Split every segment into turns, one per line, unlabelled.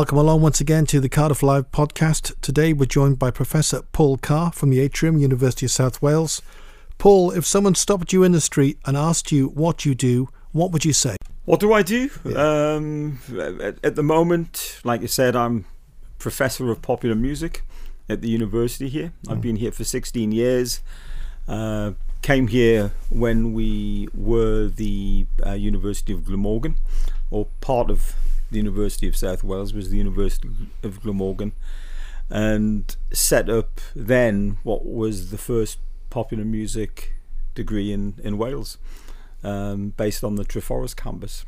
Welcome along once again to the Cardiff Live podcast. Today we're joined by Professor Paul Carr from the Atrium, University of South Wales. Paul, if someone stopped you in the street and asked you what you do, what would you say?
What do I do? Yeah. Um, at, at, the moment, like you said, I'm professor of popular music at the university here. I've mm. been here for 16 years. Uh, came here when we were the uh, University of Glamorgan, or part of the University of South Wales was the University of Glamorgan, and set up then what was the first popular music degree in, in Wales, um, based on the Treforest campus.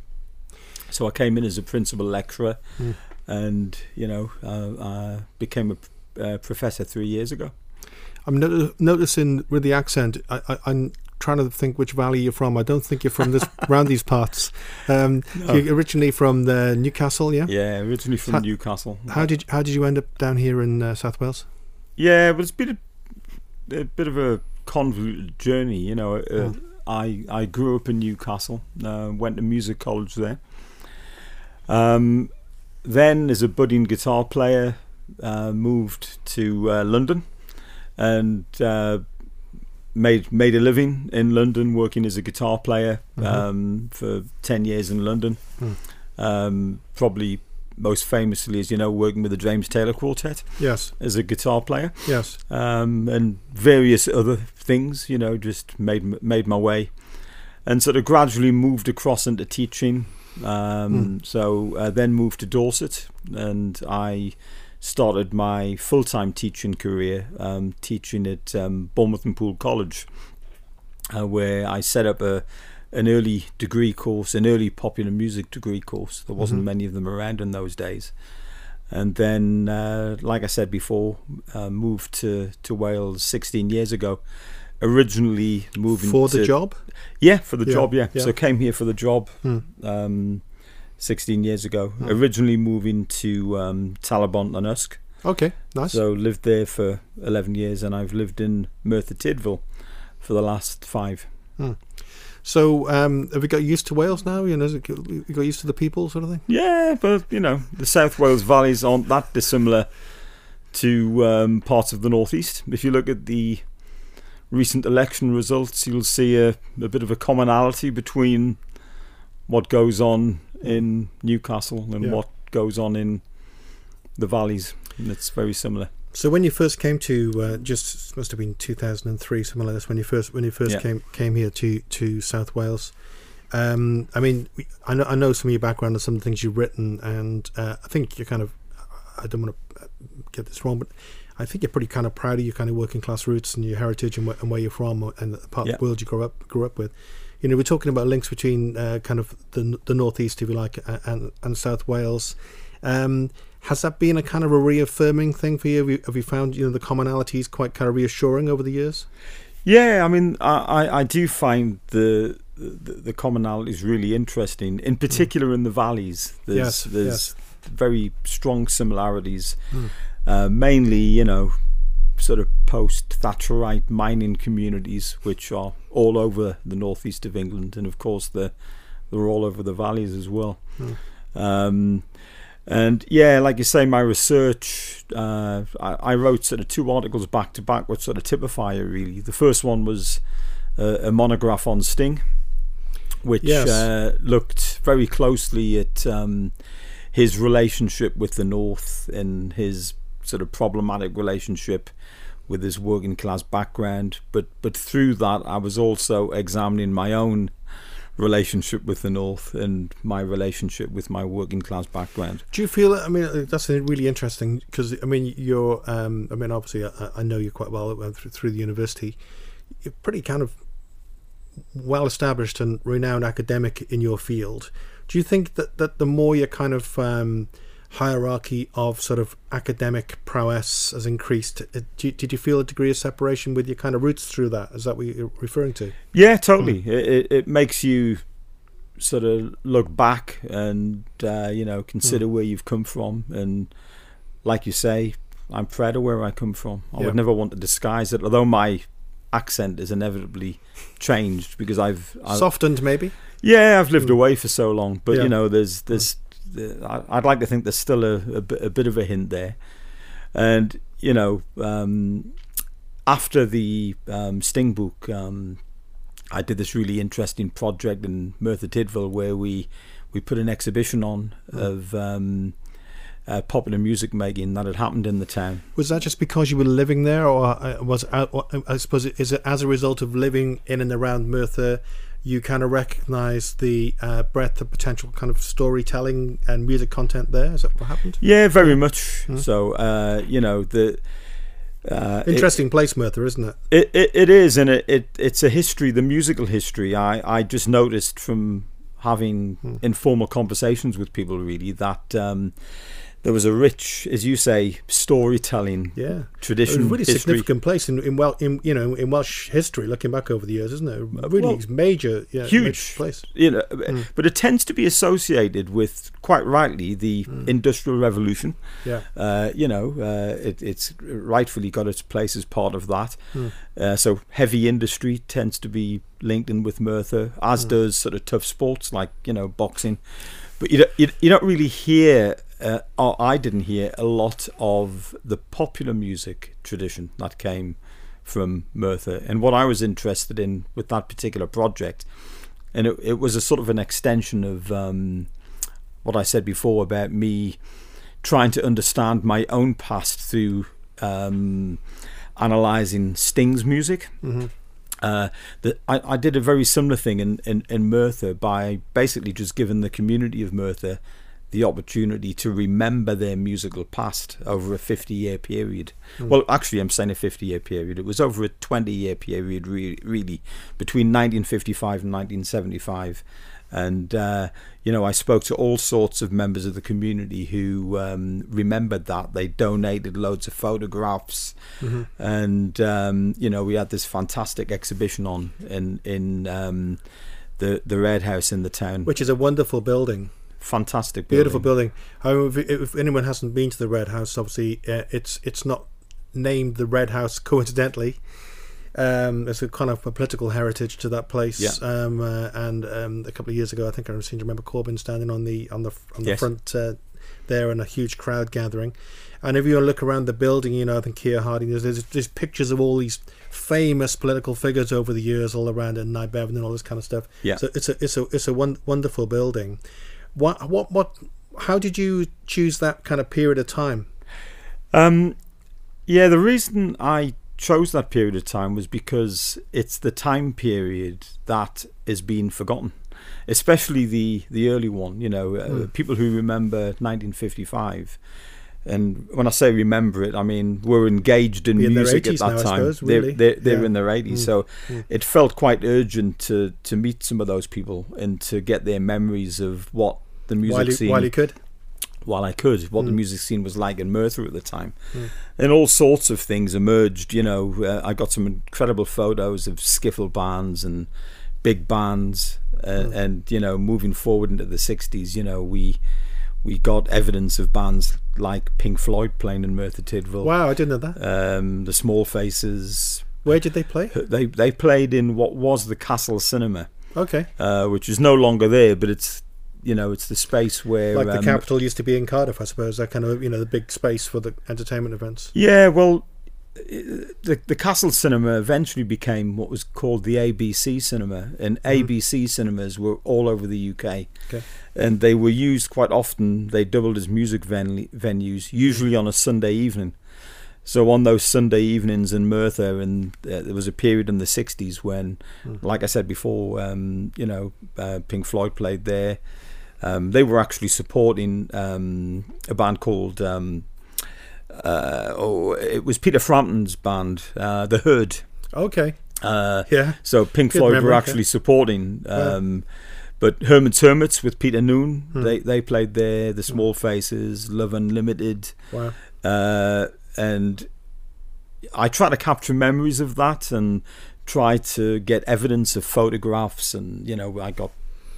So I came in as a principal lecturer, mm. and you know uh, I became a uh, professor three years ago.
I'm no- noticing with the accent, I, am trying to think which valley you're from. I don't think you're from this around these parts. Um, no. You're originally from the Newcastle, yeah?
Yeah, originally from how, Newcastle.
How did how did you end up down here in uh, South Wales?
Yeah, but it's been a, a bit of a convoluted journey. You know, uh, oh. I I grew up in Newcastle, uh, went to music college there. Um, then, as a budding guitar player, uh, moved to uh, London and uh, made made a living in London working as a guitar player mm-hmm. um, for ten years in London. Mm. Um, probably most famously, as you know, working with the James Taylor Quartet.
Yes,
as a guitar player.
Yes,
um, and various other things. You know, just made made my way, and sort of gradually moved across into teaching. Mm. So uh, then moved to Dorset, and I started my full time teaching career um, teaching at um, Bournemouth and Poole College, uh, where I set up a an early degree course, an early popular music degree course. There wasn't mm-hmm. many of them around in those days. And then, uh, like I said before, uh, moved to, to Wales 16 years ago. Originally moving
for
the
to, job.
Yeah, for the yeah, job. Yeah. yeah. So came here for the job. Hmm. Um, 16 years ago. Oh. Originally moving to um, Talybont-on-Usk.
Okay, nice.
So lived there for 11 years, and I've lived in Merthyr Tydfil for the last five.
Hmm. So um, have we got used to Wales now? You know, you got used to the people, sort of thing.
Yeah, but you know, the South Wales valleys aren't that dissimilar to um, parts of the northeast. If you look at the recent election results, you'll see a, a bit of a commonality between what goes on in Newcastle and yeah. what goes on in the valleys. It's very similar.
So when you first came to uh, just must have been 2003 something like this when you first when you first yeah. came came here to to South Wales um, I mean I know I know some of your background and some of the things you've written and uh, I think you're kind of I don't want to uh, get this wrong but I think you're pretty kind of proud of your kind of working class roots and your heritage and, wh- and where you're from and the part yeah. of the world you grew up grew up with you know, we're talking about links between uh, kind of the the northeast, if you like, and and South Wales. Um, has that been a kind of a reaffirming thing for you? Have, you? have you, found you know the commonalities quite kind of reassuring over the years?
Yeah, I mean, I I do find the the, the commonalities really interesting, in particular mm. in the valleys. There's
yes,
there's
yes.
very strong similarities. Mm. Uh, mainly, you know, sort of post Thatcherite mining communities, which are all over the northeast of England, and of course they're they're all over the valleys as well. Mm. Um, and yeah, like you say, my research, uh, I, I, wrote sort of two articles back to back, which sort of typify it really. The first one was a monograph on Sting, which
yes.
uh, looked very closely at um, his relationship with the North and his sort of problematic relationship with his working class background. But but through that, I was also examining my own relationship with the North and my relationship with my working class background.
Do you feel? I mean, that's really interesting because I mean, you're. Um, I mean, obviously, I, I, know you quite well through, the university. You're pretty kind of well established and renowned academic in your field. Do you think that, that the more you're kind of um, hierarchy of sort of academic prowess has increased. Uh, did you feel a degree of separation with your kind of roots through that? Is that what you're referring to?
Yeah, totally. Mm. It, it makes you sort of look back and uh, you know consider mm. where you've come from, and like you say, I'm proud of where I come from. I yeah. would never want to disguise it, although my accent is inevitably changed because I've, I've
softened maybe.
Yeah, I've lived mm. away for so long, but yeah. you know, there's there's I'd like to think there's still a, a, a bit of a hint there. And you know, um, after the um, Sting book, um, I did this really interesting project in Merthyr Tydfil where we we put an exhibition on mm. of um, uh, popular music making that had happened in the town.
Was that just because you were living there, or uh, was uh, I suppose is it as a result of living in and around Merthyr? You kind of recognise the uh, breadth of potential kind of storytelling and music content there. Is that what happened?
Yeah, very much. Mm. So uh, you know the.
Uh, Interesting it, place, Merthyr, isn't it?
It, it? it is, and it, it it's a history, the musical history. I, I just noticed from having hmm. informal conversations with people, really, that um, there was a rich, as you say, storytelling
yeah.
tradition.
A really history. significant place in, in well in you know in Welsh history, looking back over the years, isn't it? A really well, major, yeah,
huge
major place.
You know, mm. but it tends to be associated with quite rightly the mm. Industrial Revolution.
Yeah,
uh, you know, uh, it, it's rightfully got its place as part of that. Mm. Uh, so heavy industry tends to be linked in with Merthyr, as mm. does sort of tough sports like you know boxing. But you don't, you, you don't really hear uh, I didn't hear a lot of the popular music tradition that came from Merthyr. And what I was interested in with that particular project, and it, it was a sort of an extension of um, what I said before about me trying to understand my own past through um, analyzing Sting's music.
Mm-hmm.
Uh, that I, I, did a very similar thing in, in, in Merthyr by basically just giving the community of Merthyr the opportunity to remember their musical past over a 50 year period. Mm. Well, actually, I'm saying a 50 year period. It was over a 20 year period, re- really, between 1955 and 1975. And, uh, you know, I spoke to all sorts of members of the community who um, remembered that. They donated loads of photographs.
Mm-hmm.
And, um, you know, we had this fantastic exhibition on in, in um, the, the Red House in the town.
Which is a wonderful building
fantastic,
building. beautiful building. However, if, if, anyone hasn't been to the Red House, obviously uh, it's it's not named the Red House coincidentally. Um, there's a kind of a political heritage to that place.
Yeah.
Um, uh, and um, a couple of years ago, I think I seem to remember Corbyn standing on the on the on the yes. front uh, there and a huge crowd gathering. And if you look around the building, you know, I think Keir Hardie, there's, there's, there's pictures of all these famous political figures over the years all around and Nye Bevan and all this kind of stuff.
Yeah.
So it's a it's a it's a one, wonderful building. What what what? How did you choose that kind of period of time?
Um, yeah, the reason I chose that period of time was because it's the time period that is being forgotten, especially the the early one. You know, uh, mm. people who remember 1955. And when I say remember it, I mean we're engaged in, in music at that
now,
time.
Suppose, really.
They're, they're, they're yeah. in their 80s, mm. so mm. it felt quite urgent to, to meet some of those people and to get their memories of what the music
while you,
scene.
While you could?
While I could, what mm. the music scene was like in Merthyr at the time.
Mm.
And all sorts of things emerged. You know, uh, I got some incredible photos of skiffle bands and big bands. Uh, mm. And, you know, moving forward into the 60s, you know, we we got evidence of bands like Pink Floyd playing in Merthyr Tydfil.
Wow, I didn't know that.
Um, the Small Faces.
Where did they play?
They they played in what was the Castle Cinema.
Okay.
Uh, which is no longer there, but it's you know it's the space where
like the um, Capitol used to be in Cardiff, I suppose. That kind of you know the big space for the entertainment events.
Yeah, well, the, the Castle Cinema eventually became what was called the ABC Cinema, and mm. ABC cinemas were all over the UK,
okay.
and they were used quite often. They doubled as music ven- venues, usually on a Sunday evening. So on those Sunday evenings in Merthyr, and uh, there was a period in the '60s when, mm. like I said before, um, you know, uh, Pink Floyd played there. Um, they were actually supporting um, a band called um, uh, oh, it was Peter Frampton's band, uh, The Herd.
Okay.
Uh,
yeah.
So Pink Good Floyd memory, were actually okay. supporting. Um, yeah. But Herman's Hermits with Peter Noone, hmm. they they played there. The Small Faces, Love Unlimited.
Wow.
Uh, and I try to capture memories of that and try to get evidence of photographs. And you know, I got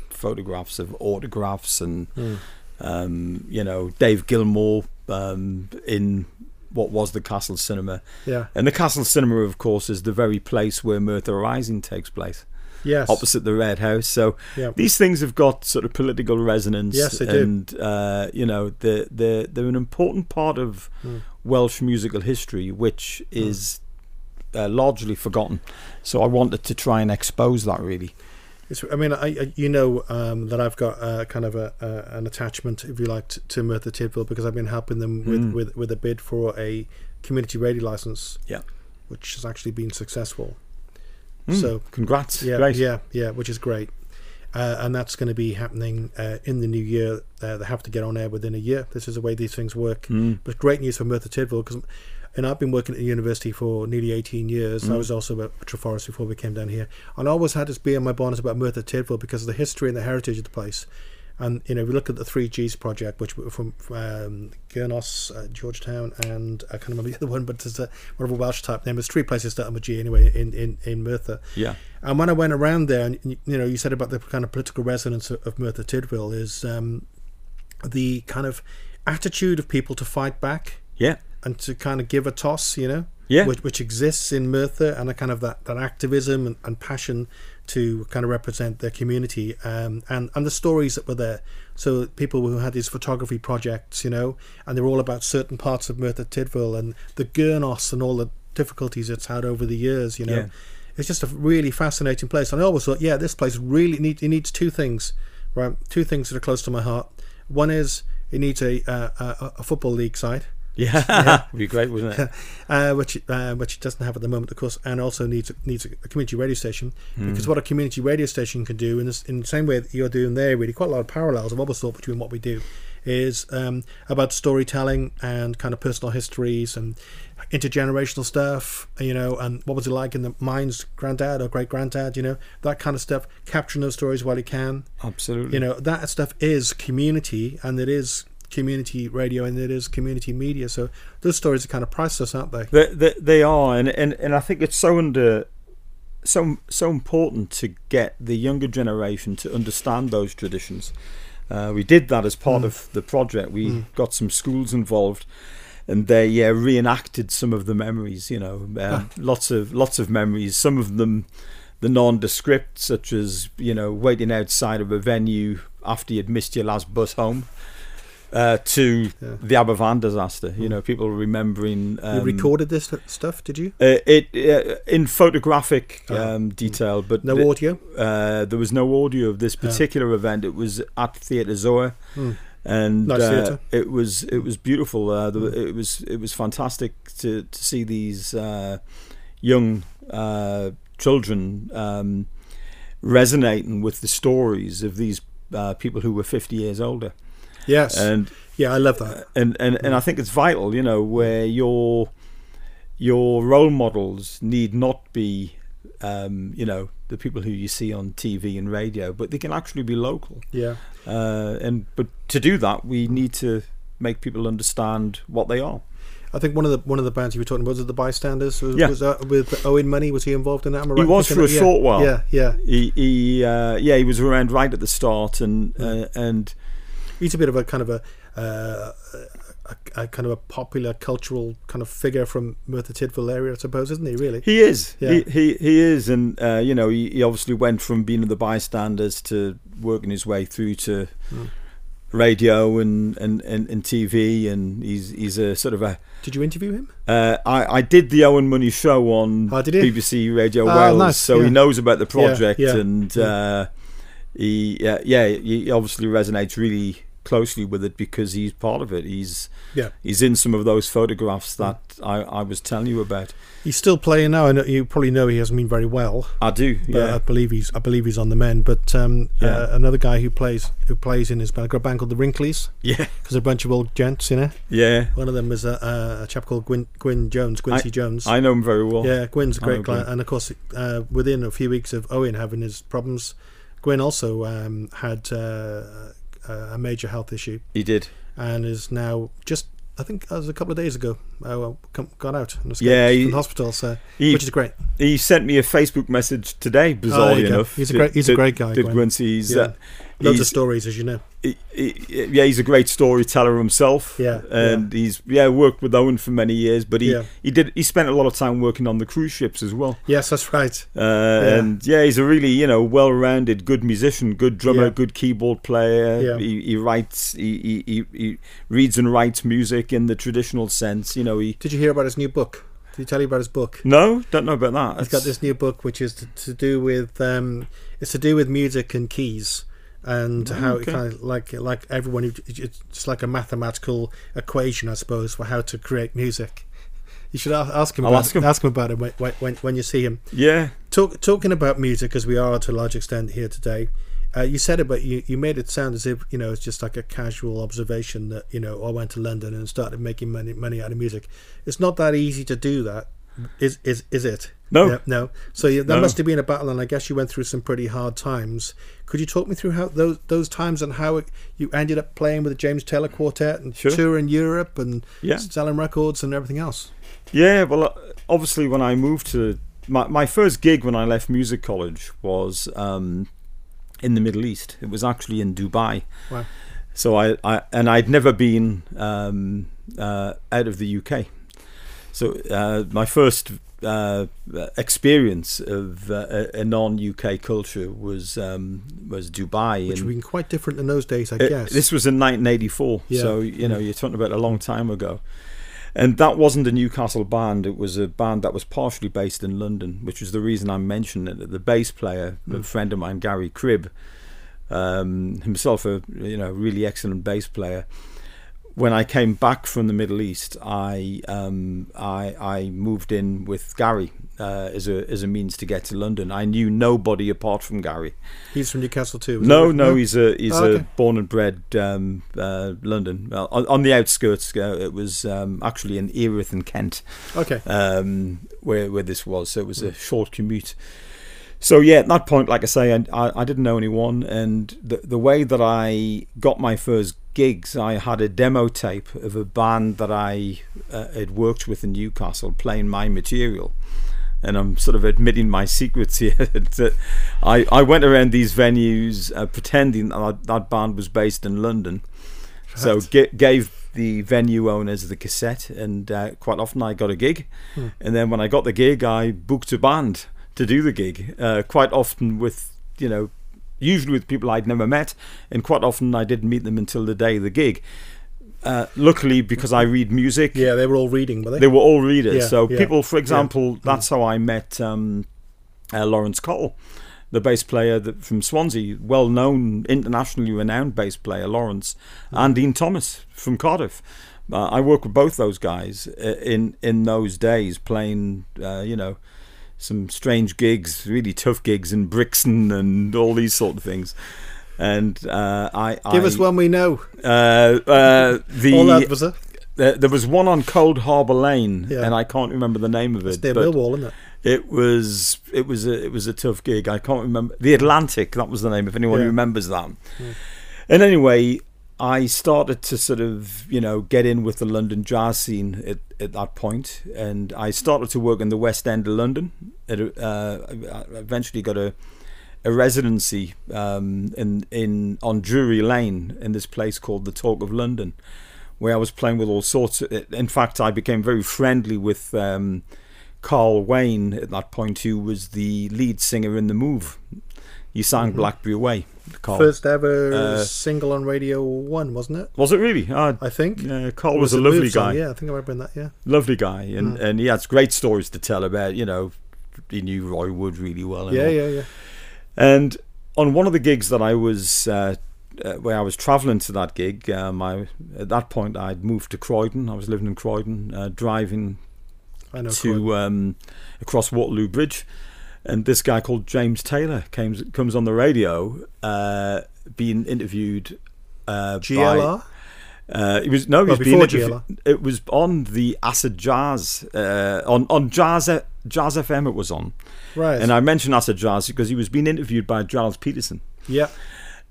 photographs of autographs and.
Hmm.
Um, you know, Dave Gilmour um, in what was the Castle Cinema.
Yeah.
And the Castle Cinema, of course, is the very place where Merthyr Rising takes place.
yes.
opposite the Red House. So
Yeah.
these things have got sort of political resonance.
Yes, they do.
and uh, you know they're they're they're an important part of
Mm.
Welsh musical history, which is uh, largely forgotten. So I wanted to try and expose that really.
It's, I mean, I, I you know um, that I've got uh, kind of a, uh, an attachment, if you like, to, to Merthyr Tydfil because I've been helping them with,
Mm.
with, with a bid for a community radio license.
Yeah.
Which has actually been successful.
Mm,
So
congrats,
yeah,
great.
yeah, yeah, which is great. Uh, and that's going to be happening uh, in the new year. Uh, they have to get on air within a year. This is the way these things work.
Mm.
But great news for Merthyr Tydfil because, and I've been working at the university for nearly 18 years. I
Mm.
was also at Treforest before we came down here, and I always had this bee in my bonnet about Merthyr Tydfil because of the history and the heritage of the place. And you know, we look at the three Gs project, which were from um, Gurnos, uh, Georgetown, and I can't remember the other one, but there's a whatever Welsh type name. There's three places that with G anyway in in in Merthyr.
Yeah,
And when I went around there, and you know, you said about the kind of political resonance of, of Merthyr Tydfil is um, the kind of attitude of people to fight back
yeah,
and to kind of give a toss, you know,
yeah.
which, which exists in Merthyr, and a kind of that, that activism and, and passion to kind of represent their community, um, and and the stories that were there. So people who had these photography projects, you know, and they're all about certain parts of Merthyr Tydfil and the Gurnos and all the difficulties it's had over the years, you know.
Yeah.
It's just a really fascinating place. And I always thought, yeah, this place really need it needs two things, right? Two things that are close to my heart. One is it needs a a, a football league side,
Yeah, would be great, wouldn't it?
uh, which uh, which it doesn't have at the moment, of course, and also needs needs a community radio station.
Hmm.
Because what a community radio station can do, in, this, in the same way that you're doing there, really quite a lot of parallels. I've always thought between what we do is um, about storytelling and kind of personal histories and intergenerational stuff, you know, and what was it like in the mine's granddad or great granddad, you know, that kind of stuff. Capturing those stories while you can,
Absolutely.
you know, that stuff is community and it is community radio and it is community media. So those stories are kind of priceless, aren't they?
They, they, they are, and, and and I think it's so under so so important to get the younger generation to understand those traditions. Uh, we did that as part
Mm.
of the project. We
Mm.
got some schools involved, and they uh, reenacted some of the memories. You know, um,
Ah.
lots of lots of memories. Some of them, the nondescript, such as you know, waiting outside of a venue after you'd missed your last bus home. Uh, to
Yeah.
the Aberfan disaster, you know, people remembering. Um,
you recorded this stuff, did you?
uh, it uh, in photographic
Ah.
um, detail, but
No
the-
audio?
uh, there was no audio of this
Yeah.
particular event. It was at Theatr Soar,
Hmm.
and
Nice
uh, it was it was beautiful. Uh, there,
Mm.
It was it was fantastic to to see these uh, young uh, children um, resonating with the stories of these uh, people who were fifty years older,
Yes.
and
yeah, I love that.
and and, and I think it's vital, you know, where your your role models need not be, um, you know, the people who you see on TV and radio, but they can actually be local.
Yeah.
Uh, and but to do that, we need to make people understand what they are.
I think one of the one of the bands you were talking about was it the Bystanders? Was,
Yeah.
was that with Owen Money? Was he involved in that? I
He was for a
that?
short
yeah.
while.
Yeah, yeah.
He, he uh, yeah, he was around right at the start, and uh, and
He's a bit of a kind of a, uh, a, a kind of a popular cultural kind of figure from Merthyr Tydfil area, I suppose, isn't he? Really?
He is.
Yeah.
He, he he is, and uh, you know, he, he obviously went from being in the bystanders to working his way through to
Mm.
radio and, and, and, and TV, and he's he's a sort of a.
Did you interview him?
Uh, I I did the Owen Money show on
Oh?
BBC Radio
Ah,
Wales,
nice,
so
yeah.
he knows about the project,
yeah,
and. Uh, he yeah, yeah he obviously resonates really closely with it because he's part of it. He's
Yeah.
he's in some of those photographs that I, I was telling you about.
He's still playing now. I know you probably know he hasn't been very well,
I do, yeah.
I believe he's I believe he's on the mend. But um,
Yeah.
uh, another guy who plays who plays in his band, got a band called the Wrinklies,
Yeah,
because they're a bunch of old gents, you know.
yeah.
One of them is a, a, chap called Gwyn, Gwyn Jones, Quincy Jones.
I know him very well.
yeah, Gwyn's a
I
great client,
Gwyn.
and of course, uh, within a few weeks of Owen having his problems, Gwyn also um, had uh, a major health issue
He did.
and is now just. I think that was a couple of days ago. Uh, got out and escaped
Yeah, he-
from the hospital, so
He
which is great.
he sent me a Facebook message today. Bizarrely
Oh,
enough,
he's a great he's a great guy.
Did
Gwen.
Quincy? He's,
Yeah.
uh,
Loads of stories, as you know.
he, he, yeah, he's a great storyteller himself.
Yeah,
and he's yeah worked with Owen for many years, but he
Yeah.
he did he spent a lot of time working on the cruise ships as well.
Yes, that's right.
Uh, And yeah, he's a really you know well-rounded, good musician, good drummer,
Yeah.
good keyboard player.
Yeah.
He, he writes, he, he, he, reads and writes music in the traditional sense. You know, he
Did you hear about his new book? Did he tell you about his book?
no, don't know about that.
He's got this new book, which is to, to do with um, it's to do with music and keys, and how
okay.
it kind of like like everyone, it- it's like a mathematical equation, I suppose, for how to create music. You should ask him.
I'll
about
ask
it,
him.
Ask him about it when when, when you see him.
Yeah,
Talk, talking about music, as we are to a large extent here today. Uh, you said it, but you, you made it sound as if you know it's just like a casual observation that you know I went to London and started making money money out of music. It's not that easy to do that, is is is it?
No.
Yeah, no. So yeah, that
No.
must have been a battle, and I guess you went through some pretty hard times. Could you talk me through how those those times and how it, you ended up playing with the James Taylor Quartet and
Sure.
touring Europe and
Yeah.
selling records and everything else?
Yeah, well, uh, obviously, when I moved to my my first gig when I left music college was um, in the Middle East. It was actually in Dubai.
Wow.
So I, I and I'd never been um, uh, out of the UK. So uh, my first uh, experience of uh, a, non-UK culture was um, was Dubai.
Which
and-
would been quite different in those days, I
it-
guess.
This was in 1984,
Yeah.
so you know you're talking about a long time ago. And that wasn't a Newcastle band; it was a band that was partially based in London, which was the reason I mentioned it. The bass player, a
Mm.
friend of mine, Gary Cribb, um, himself a you know really excellent bass player. When I came back from the Middle East, I um, I, I moved in with Gary uh, as a as a means to get to London. I knew nobody apart from Gary.
He's from Newcastle too.
No,
he?
no, he's a he's
Oh,
a born and bred um, uh, London well, on, on the outskirts. Uh, it was um, actually in Erith in Kent,
okay.
um, where where this was. So it was a short commute. So yeah, at that point, like I say, I, I, didn't know anyone, and the the way that I got my first gigs, I had a demo tape of a band that I uh, had worked with in Newcastle playing my material. And I'm sort of admitting my secrets here. that I, I went around these venues uh, pretending that that band was based in London. So
Right.
ga- gave the venue owners the cassette, and uh, quite often I got a gig.
Hmm.
And then when I got the gig, I booked a band to do the gig. Uh, quite often with you know, usually with people I'd never met, and quite often I didn't meet them until the day of the gig. Uh, luckily, because I read music,
Yeah, they were all reading, were they?
they were all readers.
Yeah,
so
yeah,
people, for
yeah.
example, that's how I met um, uh, Laurence Cottle, the bass player that, from Swansea, well-known, internationally renowned bass player Laurence,
Hmm.
and Dean Thomas from Cardiff. Uh, I worked with both those guys uh, in in those days, playing, uh, you know, some strange gigs, really tough gigs in Brixton and all these sort of things. And uh, I,
Give
I,
us one we know.
Uh, uh, the
All that was it.
there, there was one on Coldharbour Lane,
Yeah.
and I can't remember the name of it.
It's
it.
near Millwall, isn't it?
it was it was a it was a tough gig. I can't remember the Atlantic. That was the name. If anyone
Yeah.
remembers that.
Yeah.
And anyway, I started to sort of you know get in with the London jazz scene at, at that point, and I started to work in the West End of London. It, uh, I eventually got a a residency um, in in on Drury Lane in this place called the Talk of London, where I was playing with all sorts. Of, in fact, I became very friendly with um, Carl Wayne at that point, who was the lead singer in the Move. He sang
Mhm.
Blackberry Way. Carl.
First ever
Uh,
single on Radio One, wasn't it?
was it really? Ah,
I think.
yeah, Carl
It
was, a lovely
song,
guy.
Yeah, I think I remember that. Yeah.
Lovely guy, and
Mm.
and he has great stories to tell about. You know, he knew Roy Wood really well. And
Yeah,
all.
yeah, yeah.
And on one of the gigs that I was, uh, uh, where I was travelling to that gig, um, I, at that point I'd moved to Croydon. I was living in Croydon, uh, driving
I know. Croydon.
to um, across Waterloo Bridge, and this guy called James Taylor comes comes on the radio, uh, being interviewed. Uh, by,
GLR.
uh, it was no, he
Well,
was being interviewed. It was on the Acid Jazz uh, on on Jazz Jazz FM. It was on,
Right.
and I mentioned Acid Jazz because he was being interviewed by Gilles Peterson,
yeah.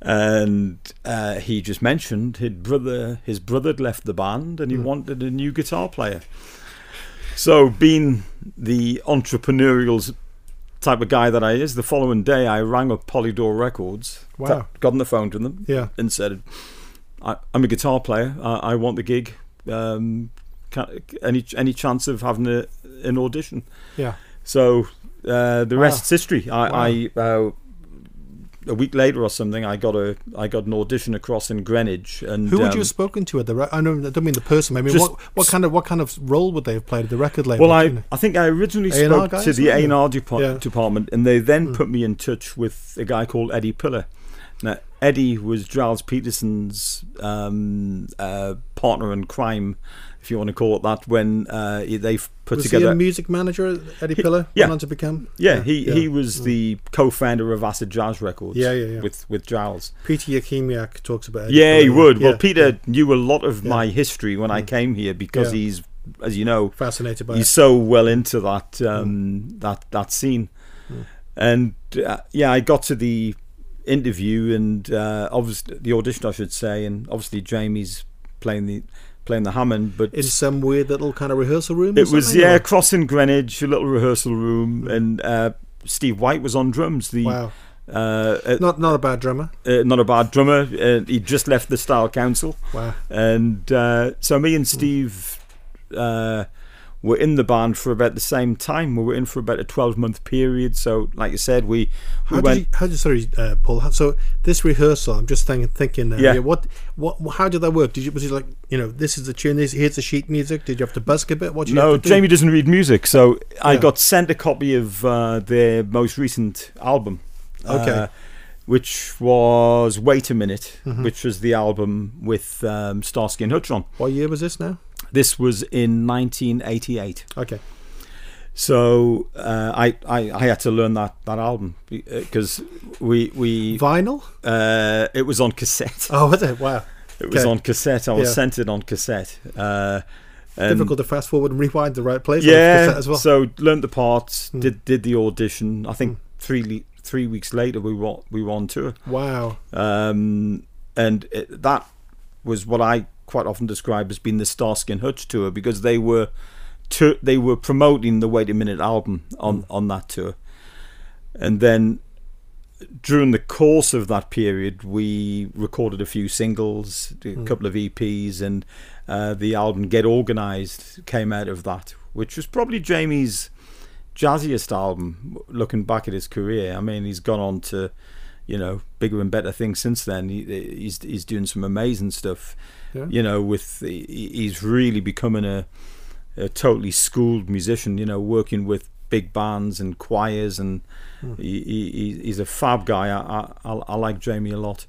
and uh, he just mentioned his brother his brother had left the band and he
Hmm.
wanted a new guitar player. so, being the entrepreneurial type of guy that I is, the following day I rang up Polydor Records.
Wow.
Got on the phone to them.
Yeah.
And said, I, am a guitar player. I, I want the gig. Um, can, any any chance of having a, an audition?
Yeah.
So uh, the
Wow.
rest's history. I,
Wow.
I uh, a week later or something, I got a I got an audition across in Greenwich. And
Who would
um,
you have spoken to at the? Re- I know I don't mean the person. I mean, what what kind of what kind of role would they have played at the record label?
Well,
do you
I,
know?
I think I originally
A&R
spoke
guys,
to the A and R department, and they then put me in touch with a guy called Eddie Piller. Now, Eddie was Gilles Peterson's um, uh, partner in crime, if you want to call it that. When uh, they put
was
together,
he a music manager, Eddie Piller?
yeah.
went on to become.
yeah, he
yeah.
he was the co-founder of Acid Jazz Records.
Yeah, yeah, yeah.
With with Gilles.
Peter Yakimiak talks about. Eddie
Yeah, he would. Well, Peter
yeah.
knew a lot of
Yeah.
my history when I came here because
Yeah.
he's, as you know,
fascinated by
he's
it.
so well into that um, that that scene. And uh, yeah, I got to the interview and uh, obviously the audition, I should say, and obviously Jamie's playing the playing the Hammond, but
in some weird little kind of rehearsal room.
it was yeah,
or-
crossing Greenwich, a little rehearsal room, and uh, Steve White was on drums. The
Wow,
uh, uh,
not not a bad drummer.
uh, not a bad drummer. Uh, he just left the Style Council.
Wow.
and uh, so me and Steve uh, were in the band for about the same time. We were in for about a twelve month period. So, like you said, we we
How did you, how did sorry, uh, Paul? How, so this rehearsal, I'm just thinking, thinking now,
Yeah.
What, what, how did that work? Did you was it like, you know, this is the tune, this here's the sheet music? Did you have to busk a bit? What did you
no,
do?
Jamie doesn't read music, so I
Yeah.
got sent a copy of uh, their most recent album.
Okay.
uh, which was Wait a Minute,
Mm-hmm.
which was the album with um, Starsky and Hutch on.
What year was this now?
This was in 1988.
Okay.
So uh, I, I I had to learn that that album because we we
Vinyl?
uh, it was on cassette.
Oh, was it? Wow.
It was on cassette. I was
Yeah.
sent it on cassette. Uh,
Difficult to fast forward and rewind the right place.
Yeah.
cassette as well.
So learned the parts. Did did the audition. I think three three weeks later we were we were on tour.
wow.
Um, and it, that was what I quite often described as being the Starsky and Hutch tour because they were tour, they were promoting the Wait a Minute album on on that tour, and then during the course of that period, we recorded a few singles, a couple of EPs, and uh, the album Get Organized came out of that, which was probably Jamie's jazziest album. Looking back at his career, I mean, he's gone on to, you know, bigger and better things since then. He, he's he's doing some amazing stuff.
Yeah.
You know, with he's really becoming a a totally schooled musician. You know, working with big bands and choirs, and he, he, he's a fab guy. I, I I like Jamie a lot.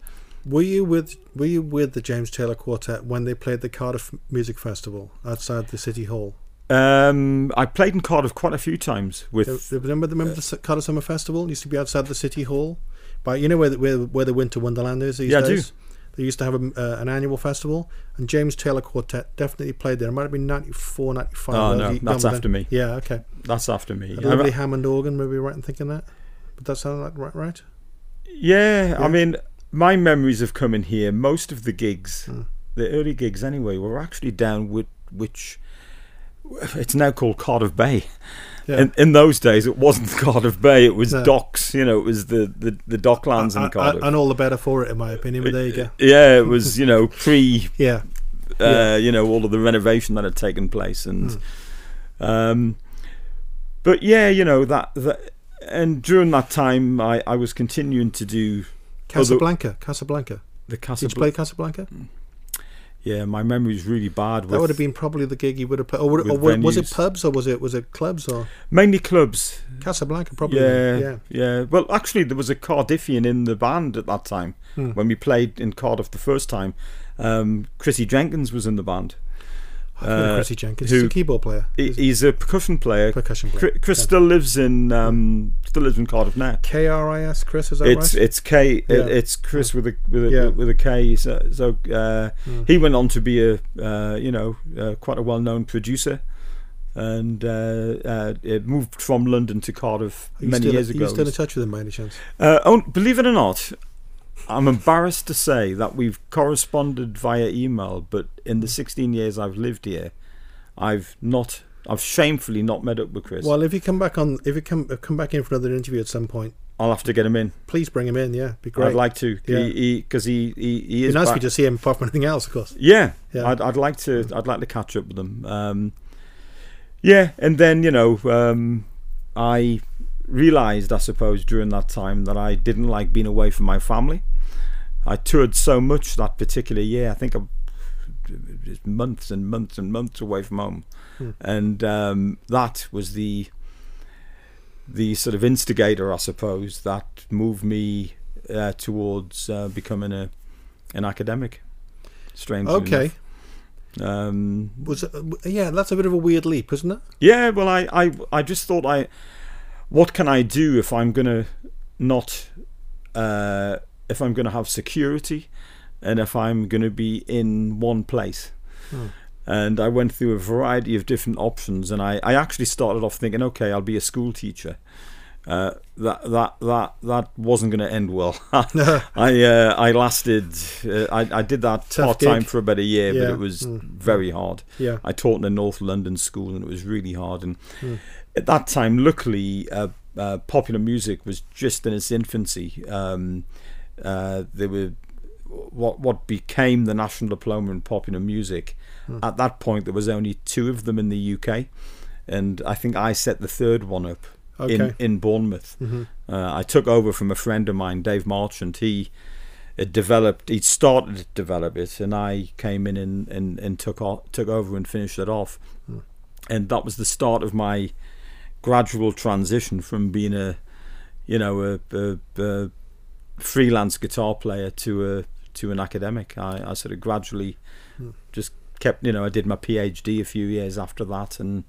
Were you with Were you with the James Taylor Quartet when they played the Cardiff Music Festival outside the City Hall?
Um, I played in Cardiff quite a few times with.
Remember, remember the Cardiff Summer Festival? It used to be outside the City Hall, but you know where the, where, where the Winter Wonderland is these
Yeah, I do.
They used to have a, uh, an annual festival, and James Taylor Quartet definitely played there. It might have been 94, 95.
Oh, no, that's
then.
after me.
Yeah, okay.
That's after me.
A
I-
lovely Hammond organ, maybe right in thinking that. But that sound like right, right?
Yeah,
Yeah.
I mean, my memories of coming here, most of the gigs,
Hmm.
the early gigs anyway, were actually down with which it's now called Cardiff Bay.
Yeah.
In, in those days, it wasn't Cardiff Bay; it was
No.
docks. You know, it was the the, the docklands
I-
in Cardiff.
and all the better for it, in my opinion. But there you go.
yeah, it was you know pre
Yeah,
uh,
Yeah.
you know all of the renovation that had taken place and
Hmm.
um but yeah you know that, that and during that time I, I was continuing to do
Casablanca, Casablanca.
the Casablanca.
Did you play Casablanca?
Yeah my memory is really bad
That would have been probably the gig you would have played. Or, would or was it pubs or was it was it clubs or
mainly clubs
Casablanca? Probably.
yeah,
yeah.
yeah well actually there was a Cardiffian in the band at that time
Hmm.
when we played in Cardiff the first time um Krissy Jenkins was in the band
I've heard of
Uh,
Krissy Jenkins.
who-
He's a keyboard player. He's a
he's a percussion player
percussion player.
Chris, Chris
Yeah.
still lives in um, still lives in Cardiff now.
K R I S. Chris, is that
It's
right?
it's K. it- it's Chris with a with a,
Yeah.
with a K. So, so uh,
Mm.
he went on to be a uh, you know uh, quite a well known producer, and uh, uh, it moved from London to Cardiff many years
Are
ago.
you still in touch with him by any chance?
Uh, oh, believe it or not, I'm embarrassed to say that we've corresponded via email, but in the 16 years I've lived here, I've not I've shamefully not met up with Chris.
Well, if you come back on, if you come come back in for another interview at some point,
I'll have to get him in.
Please bring him in. Yeah, be great.
I'd like to. Yeah, because he, he, he, he is.
It'd nice for you to see him apart from anything else, of course.
Yeah, yeah. I'd, I'd like to. I'd like to catch up with him. Um, yeah, and then you know, um, I realised, I suppose, during that time that I didn't like being away from my family. I toured so much that particular year. I think I months and months and months away from home, hmm. and um, that was the the sort of instigator, I suppose, that moved me uh, towards uh, becoming a an academic. Strange.
Okay.
Enough. Um,
was it, yeah, that's a bit of a weird leap, isn't it?
Yeah. Well, I, I, I just thought I, what can I do if I'm gonna not, uh, if I'm gonna have security, and if I'm gonna be in one place. Hmm and I went through a variety of different options. And I, I actually started off thinking, okay, I'll be a school teacher. Uh, that that that that wasn't going to end well. I uh, I lasted. Uh, I I did that part time for about a year, yeah. but it was mm. very hard.
Yeah,
I taught in a North London school, and it was really hard. And mm. At that time, luckily, uh, uh, popular music was just in its infancy. Um, uh, there were what what became the national diploma in popular music Hmm. At that point, there was only two of them in the UK, and I think I set the third one up okay. in in Bournemouth. Mm-hmm. Uh, I took over from a friend of mine, Dave Marchant. He it developed. He started to develop it, and I came in and and, and took off, took over and finished it off. Mm. And that was the start of my gradual transition from being a, you know, a, a, a freelance guitar player to a to an academic. I, I sort of gradually mm. just kept, you know, I did my PhD a few years after that, and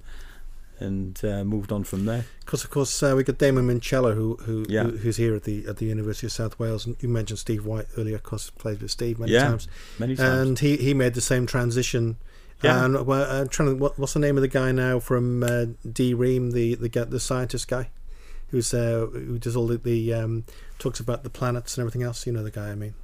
and uh, moved on from there.
Because of course uh, we got Damon Minchella, who who, yeah. who, who's here at the at the University of South Wales, and you mentioned Steve White earlier. Of course, played with Steve many
yeah,
times.
Many times,
and he he made the same transition. Yeah. And I'm trying to what, what's the name of the guy now from uh, D Ream, the the the scientist guy, who's uh, who does all the, the um, talks about the planets and everything else. You know the guy I mean.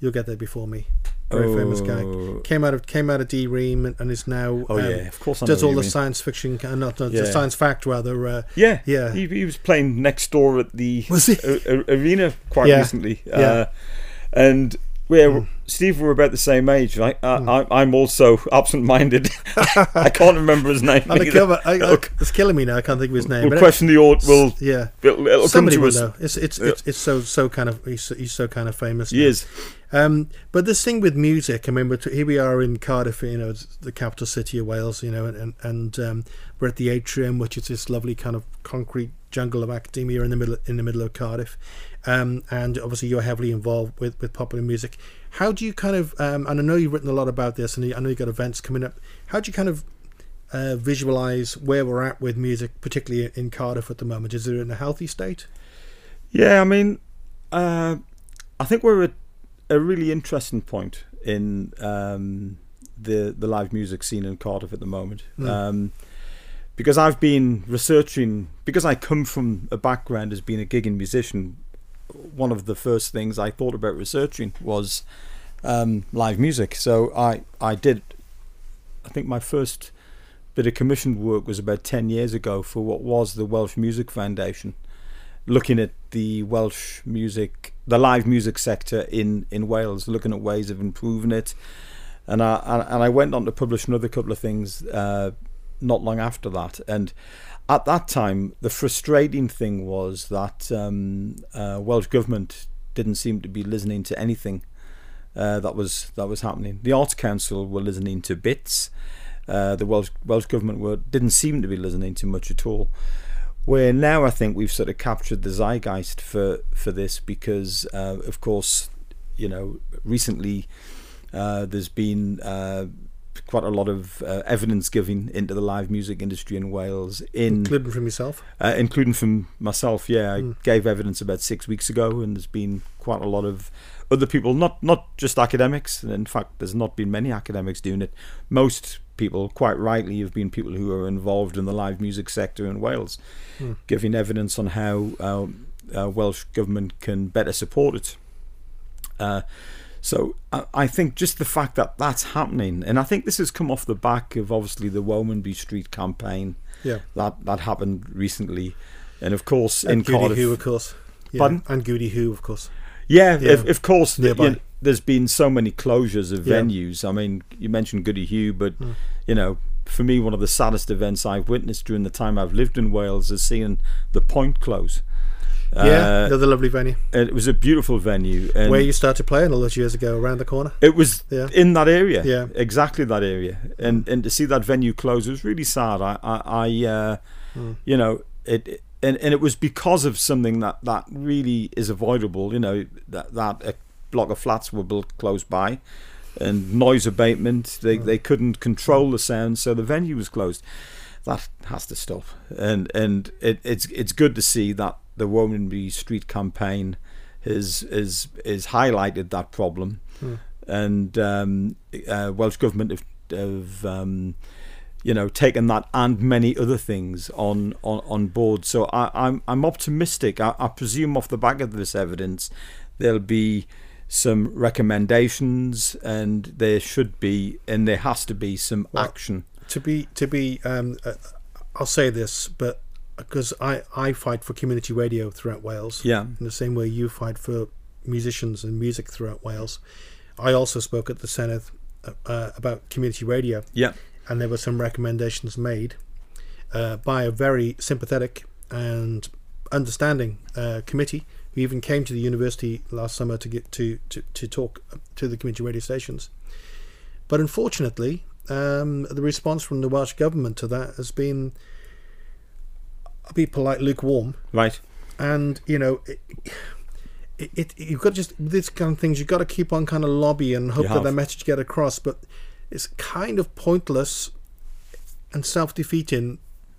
You'll get there before me very oh. famous guy. Oh. Came out of came out of D Ream and, and, is now.
Oh um, yeah, of course. I
does all the
mean.
science fiction, uh, not, not yeah. the science fact rather. Uh,
yeah,
yeah.
He, he, was playing next door at the was he arena quite
yeah.
recently, yeah. Uh, and where mm. Steve were about the same age. Like mm. I, am also absent-minded. I can't remember his name.
Cover, I, I, it's killing me now. I can't think of his name.
We'll question the order. We'll
yeah.
It'll, it'll
Somebody
will
know. It's it's, it's it's so so kind of he's, he's so kind of famous.
He now. is.
Um, but this thing with music, I mean, here we are in Cardiff, you know, the capital city of Wales, you know, and and um, we're at the atrium, which is this lovely kind of concrete jungle of academia in the middle in the middle of Cardiff, um, and obviously you're heavily involved with, with popular music. How do you kind of, um, and I know you've written a lot about this, and I know you've got events coming up. How do you kind of uh, visualize where we're at with music, particularly in Cardiff at the moment? Is it in a healthy state?
Yeah, I mean, uh, I think we're at a really interesting point in um, the the live music scene in Cardiff at the moment. Mm. Um, because I've been researching, because I come from a background as being a gigging musician, one of the first things I thought about researching was um, live music. So I, I did, I think my first bit of commissioned work was about 10 years ago for what was the Welsh Music Foundation, looking at the Welsh music, the live music sector in, in Wales, looking at ways of improving it. And I, and I went on to publish another couple of things uh, not long after that. And at that time, the frustrating thing was that um, uh, Welsh government didn't seem to be listening to anything uh, that was that was happening. The Arts Council were listening to bits. Uh, the Welsh Welsh government were didn't seem to be listening to much at all. Where now I think we've sort of captured the zeitgeist for for this because uh, of course you know recently uh, there's been uh, quite a lot of uh, evidence giving into the live music industry in Wales. In
including from yourself,
uh, including from myself. Yeah, I mm. gave evidence about six weeks ago, and there's been quite a lot of other people, not not just academics. In fact, there's not been many academics doing it. Most people, quite rightly, have been people who are involved in the live music sector in Wales, mm. giving evidence on how uh, uh, Welsh government can better support it. So I, think just the fact that that's happening, and I think this has come off the back of obviously the Womanby Street campaign
Yeah.
that that happened recently, and of course in
And Goody
Cardiff.
Who, of course. Yeah.
Pardon?
And Gwdihŵ, of course.
Yeah,
Yeah.
If, of course.
Nearby.
you know, there's been so many closures of
Yeah.
venues. I mean, you mentioned Gwdihŵ, but
Hmm.
you know, for me, one of the saddest events I've witnessed during the time I've lived in Wales is seeing the Point close.
Yeah,
Uh,
another lovely venue.
it was a beautiful venue, and
Where you started playing all those years ago, around the corner.
it was
Yeah.
in that area.
Yeah.
exactly that area, and and to see that venue close was really sad. I, I, I uh,
Hmm.
you know, it. And, and it was because of something that, that really is avoidable, you know, that, that a block of flats were built close by and noise abatement, they,
Hmm.
they couldn't control the sound, so the venue was closed. That has to stop. And and it, it's it's good to see that the Womanby Street campaign has is is highlighted that problem,
Hmm.
and um, uh, Welsh government have, have um, you know taken that and many other things on on, on board. So I, I'm I'm optimistic. I, I presume off the back of this evidence, there'll be some recommendations, and there should be, and there has to be some
Well,
action.
to be to be um, uh, I'll say this, but because I I fight for community radio throughout Wales,
Yeah,
in the same way you fight for musicians and music throughout Wales. I also spoke at the Senedd uh, uh, about community radio,
yeah,
and there were some recommendations made uh, by a very sympathetic and understanding uh, committee who even came to the university last summer to get to, to, to talk to the community radio stations. But unfortunately, um, the response from the Welsh government to that has been, Be polite, lukewarm.
right.
And you know, it, it, it you've got just these kind of things. You've got to keep on kind of lobby and hope that that message get across. But it's kind of pointless and self-defeating.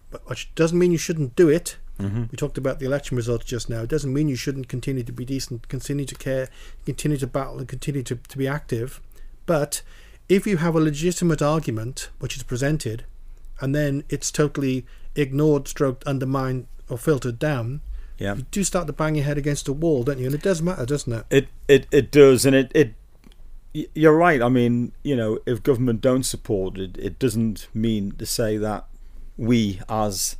But which doesn't mean you shouldn't do it.
hmm
We talked about the election results just now. It doesn't mean you shouldn't continue to be decent, continue to care, continue to battle, and continue to, to be active. But if you have a legitimate argument which is presented, and then it's totally ignored, stroked, undermined, or filtered down,
Yeah.
you do start to bang your head against a wall, don't you? And it does matter, doesn't it?
It it it does, and it it. You're right. I mean, you know, if government don't support it, it doesn't mean to say that we, as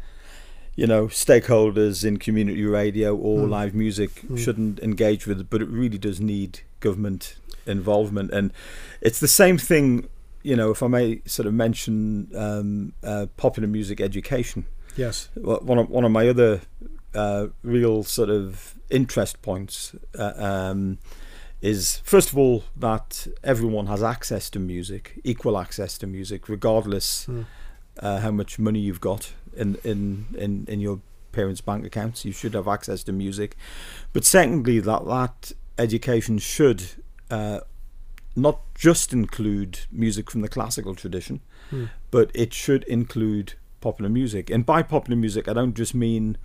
you know, stakeholders in community radio or
Mm.
live music,
Mm.
shouldn't engage with it. But it really does need government involvement, and it's the same thing. You know, if I may sort of mention um, uh, popular music education
Yes.
One of one of my other uh, real sort of interest points uh, um, is first of all that everyone has access to music, equal access to music, regardless
Mm.
uh, how much money you've got in in in, in your parents' bank accounts. You should have access to music, but secondly, that that education should. Not just include music from the classical tradition,
Mm.
but it should include popular music. And by popular music, I don't just mean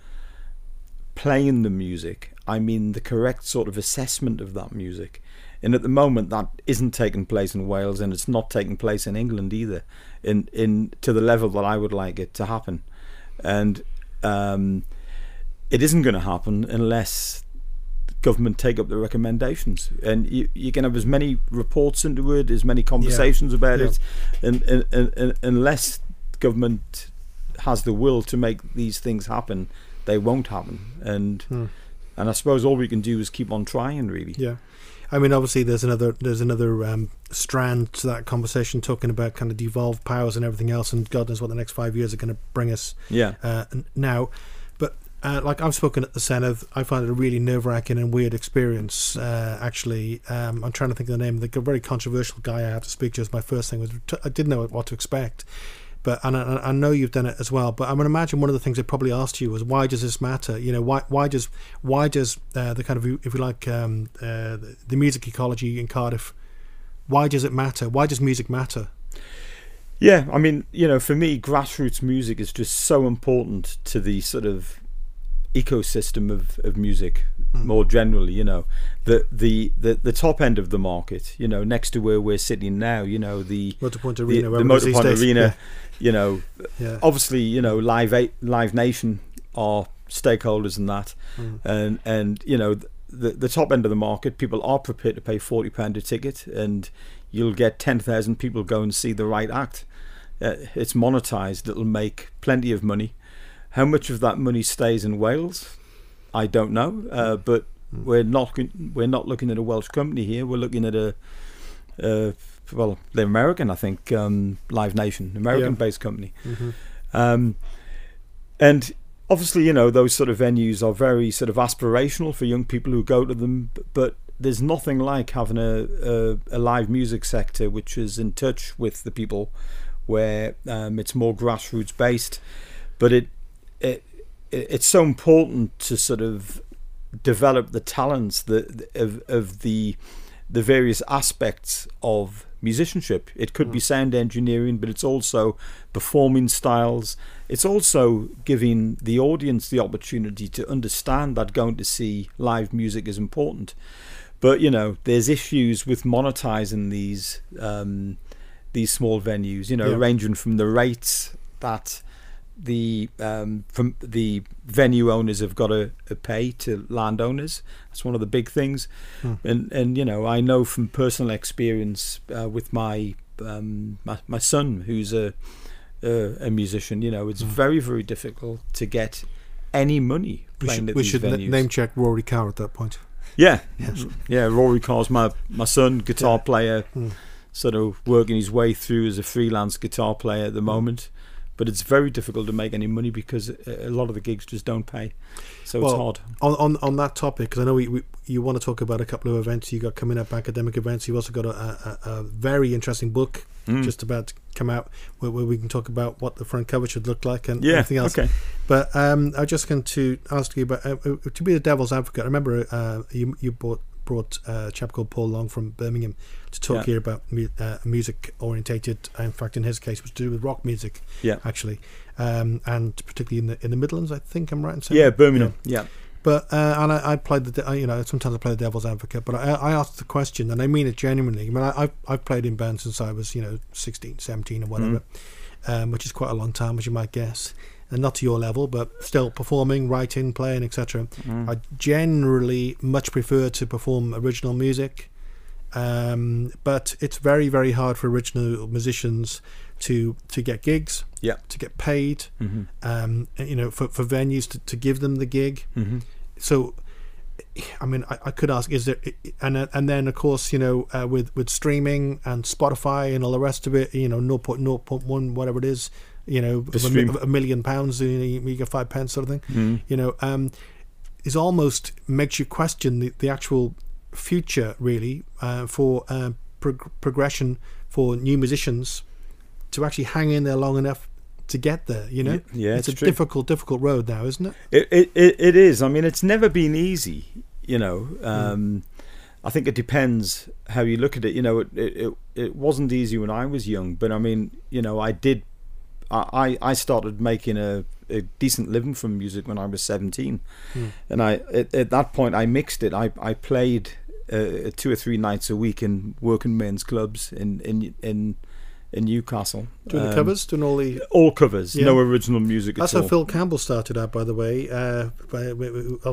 playing the music, I mean the correct sort of assessment of that music. And at the moment, that isn't taking place in Wales, and it's not taking place in England either, in in to the level that I would like it to happen. And um, it isn't going to happen unless government take up the recommendations and you, you can have as many reports into it as many conversations about
Yeah.
it and, and, and, and unless government has the will to make these things happen they won't happen and
Mm.
and I suppose all we can do is keep on trying really
Yeah, I mean, obviously, there's another there's another um, strand to that conversation talking about kind of devolved powers and everything else, and God knows what the next five years are going to bring us
yeah
uh, now. Uh, like I've spoken at the Senedd, I find it a really nerve wracking and weird experience. Uh, actually, um, I'm trying to think of the name. Of the very controversial guy I had to speak to as my first thing was I didn't know what to expect. But and I, I know you've done it as well. But I'm going to imagine one of the things they probably asked you was why does this matter? You know, why why does why does uh, the kind of if you like um, uh, the music ecology in Cardiff? Why does it matter? Why does music matter?
Yeah, I mean, you know, for me, grassroots music is just so important to the sort of ecosystem of, of music
Mm.
more generally. You know, the, the the the top end of the market. You know, next to where we're sitting now. You know, the
Motorpoint
the,
Arena,
the
wherever it is these
Motorpoint. Arena. You know,
Yeah, yeah.
obviously, you know, Live Eight, Live Nation are stakeholders in that,
Mm.
and and you know, the the top end of the market, people are prepared to pay forty pound a ticket, and you'll get ten thousand people go and see the right act. Uh, it's monetized; it'll make plenty of money. How much of that money stays in Wales, I don't know. Uh, but mm. we're not we're not looking at a Welsh company here. We're looking at a, well, the American, I think, um, Live Nation, American-based yeah. company. Mm-hmm. Um, and obviously, you know, those sort of venues are very sort of aspirational for young people who go to them, but there's nothing like having a, a, a live music sector which is in touch with the people, where um, it's more grassroots based, but it it's so important to sort of develop the talents that of, of the the various aspects of musicianship. It could mm. be sound engineering, but it's also performing styles. It's also giving the audience the opportunity to understand that going to see live music is important. But you know, there's issues with monetizing these um, these small venues. You know, yeah. ranging from the rates that the um, from the venue owners have got to, to, pay to landowners. That's one of the big things, hmm. and and you know I know from personal experience uh, with my, um, my my son who's a a, a musician. You know it's hmm. very very difficult to get any money playing
we should, we should name check Rory Carr at that point.
Yeah, yes. yeah. Rory Carr's my my son, guitar yeah. player. Hmm. Sort of working his way through as a freelance guitar player at the moment but it's very difficult to make any money because a lot of the gigs just don't pay. So well, it's hard.
On, on on that topic, because I know we, we, you want to talk about a couple of events you got coming up, academic events. You've also got a, a, a very interesting book mm. just about to come out where, where, we can talk about what the front cover should look like and
yeah,
everything else.
Okay.
But um, I was just going to ask you about uh, uh to be the devil's advocate. I remember uh, you you bought brought a chap called Paul Long from Birmingham to talk yeah. here about uh, music orientated. In fact, in his case, was to do with rock music.
Yeah,
actually, um, and particularly in the in the Midlands, I think I'm right in saying.
Yeah, Birmingham. Yeah. yeah.
But uh, and I, I played the you know sometimes I play the devil's advocate, but I, I asked the question and I mean it genuinely. I mean I, have I've played in bands since I was you know 16, 17 or whatever, mm. um, which is quite a long time, as you might guess and not to your level, but still performing, writing, playing, etc. Mm. I generally much prefer to perform original music, um, but it's very very hard for original musicians to to get gigs,
yeah,
to get paid, mm-hmm. um, you know, for, for venues to, to give them the gig.
Mm-hmm.
So. I mean, I, I, could ask: Is there, and and then of course, you know, uh, with with streaming and Spotify and all the rest of it, you know, no point no point one whatever it is, you know, a, a, million pounds, you, know, you get five pence sort of thing.
Mm.
You know, um, is almost makes you question the, the actual future really uh, for uh, prog- progression for new musicians to actually hang in there long enough to get there. You know,
yeah,
it's,
it's
a
true.
difficult, difficult road now, isn't it?
It, it? it it is. I mean, it's never been easy. You know. Hmm. Um, mm. I think it depends how you look at it. You know, it, it it wasn't easy when I was young, but I mean, you know, I did I, I started making a, a decent living from music when I was 17.
Mm.
And I at, at, that point, I mixed it. I, I played uh, two or three nights a week in working men's clubs in, in, in in Newcastle.
Doing um, the covers, doing all the
all covers, yeah. no original music.
That's
how
all. Phil Campbell started out, by the way. Uh, by,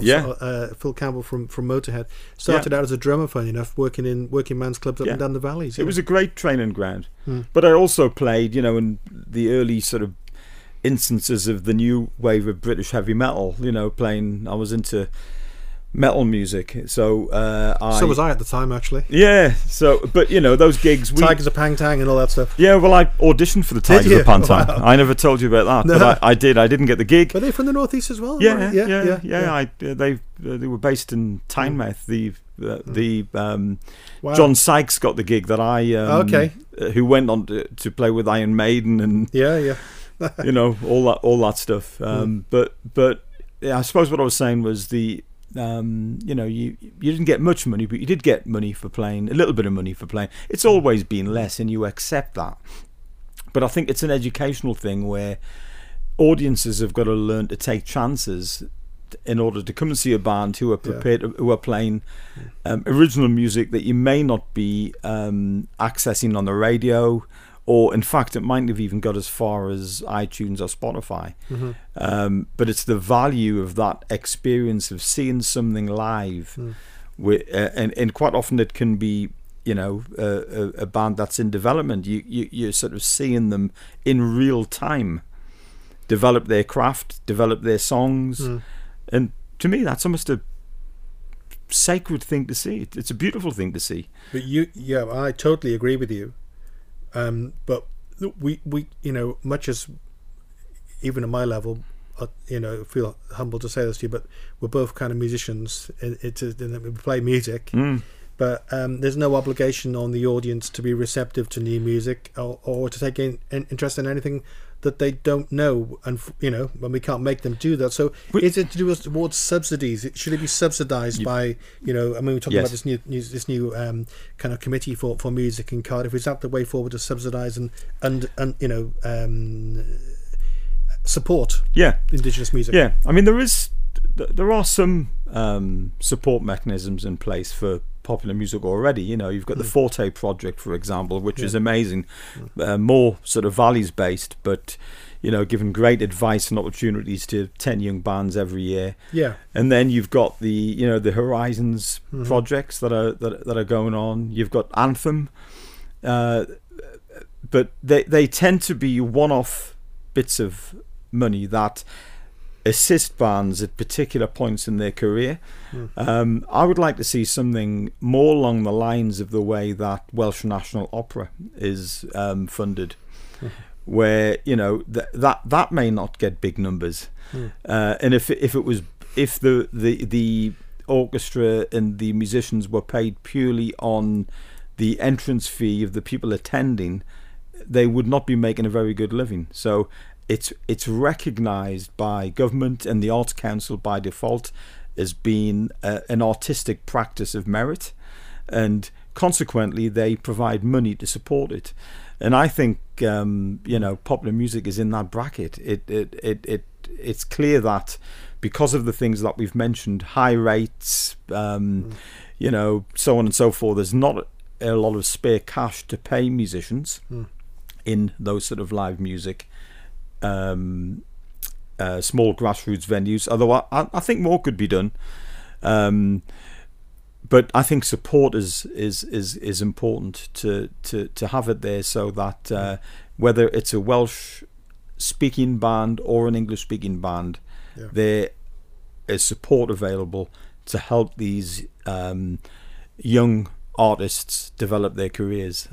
yeah,
uh, Phil Campbell from from Motorhead started yeah. out as a drummer, funny enough, working in working man's clubs up yeah. and down the valleys.
It was a great training ground.
Hmm.
But I also played, you know, in the early sort of instances of the new wave of British heavy metal. You know, playing. I was into metal music. So uh, I,
so was I at the time, actually.
Yeah. So, but you know those gigs.
We, Tygers of Pan Tang and all that stuff.
Yeah. Well, I auditioned for the Tygers of Pan Tang. Wow. I never told you about that, no. but I, I, did. I didn't get the gig.
Were they from the northeast as well?
Yeah. Right? Yeah, yeah. Yeah. Yeah. yeah. I, uh, they uh, they were based in Tynemouth. The uh, mm. the um, wow. John Sykes got the gig that I um,
okay.
Uh, who went on to, to, play with Iron Maiden and
yeah yeah
you know all that all that stuff. Um, mm. But but yeah, I suppose what I was saying was the um, you know, you you didn't get much money, but you did get money for playing, a little bit of money for playing. It's always been less, and you accept that. But I think it's an educational thing where audiences have got to learn to take chances in order to come and see a band who are prepared, yeah. who are playing um, original music that you may not be um, accessing on the radio or in fact, it might have even got as far as iTunes or Spotify.
Mm-hmm.
Um, but it's the value of that experience of seeing something live,
Mm.
with, uh, and and quite often it can be you know a, a, a band that's in development. You, you you're sort of seeing them in real time develop their craft, develop their songs,
Mm.
and to me that's almost a sacred thing to see. It's a beautiful thing to see.
But you, yeah, I totally agree with you. Um, but we, we, you know, much as even at my level, uh, you know, feel humble to say this to you, but we're both kind of musicians. It, it's we play music,
Mm.
but um, there's no obligation on the audience to be receptive to new music or, or to take in, in, interest in anything that they don't know, and you know, when we can't make them do that. So,
We-
is it to do with towards subsidies? Should it be subsidised by, you know, I mean, we're talking
Yes.
about this new, new this new um, kind of committee for, for music in Cardiff. Is that the way forward to subsidise and and and you know um, support
Yeah,
Indigenous music?
Yeah, I mean there is there are some um, support mechanisms in place for popular music already. You know, you've got the Forte project, for example, which is
Yeah.
amazing, uh, more sort of valleys based, but you know, giving great advice and opportunities to ten young bands every year.
yeah,
And then you've got the you know the Horizons
Mhm.
projects that are that, that are going on. You've got Anthem, uh, but they they tend to be one-off bits of money that assist bands at particular points in their career.
Mm.
Um, I would like to see something more along the lines of the way that Welsh National Opera is um, funded,
Mhm.
where you know th- that that may not get big numbers,
Mm.
uh, and if if it was if the the the orchestra and the musicians were paid purely on the entrance fee of the people attending, they would not be making a very good living. So it's it's recognised by government and the Arts Council by default as being uh, an artistic practice of merit, and consequently they provide money to support it. And I think um, you know popular music is in that bracket. It it it, it it's clear that because of the things that we've mentioned, high rates, um,
Mm.
you know, so on and so forth. There's not a lot of spare cash to pay musicians
Mm.
in those sort of live music, um, uh, small grassroots venues. Although I, I think more could be done. Um, but I think support is, is, is, is important to, to, to have it there so that uh, whether it's a Welsh speaking band or an English speaking band,
Yeah.
there is support available to help these um, young artists develop their careers.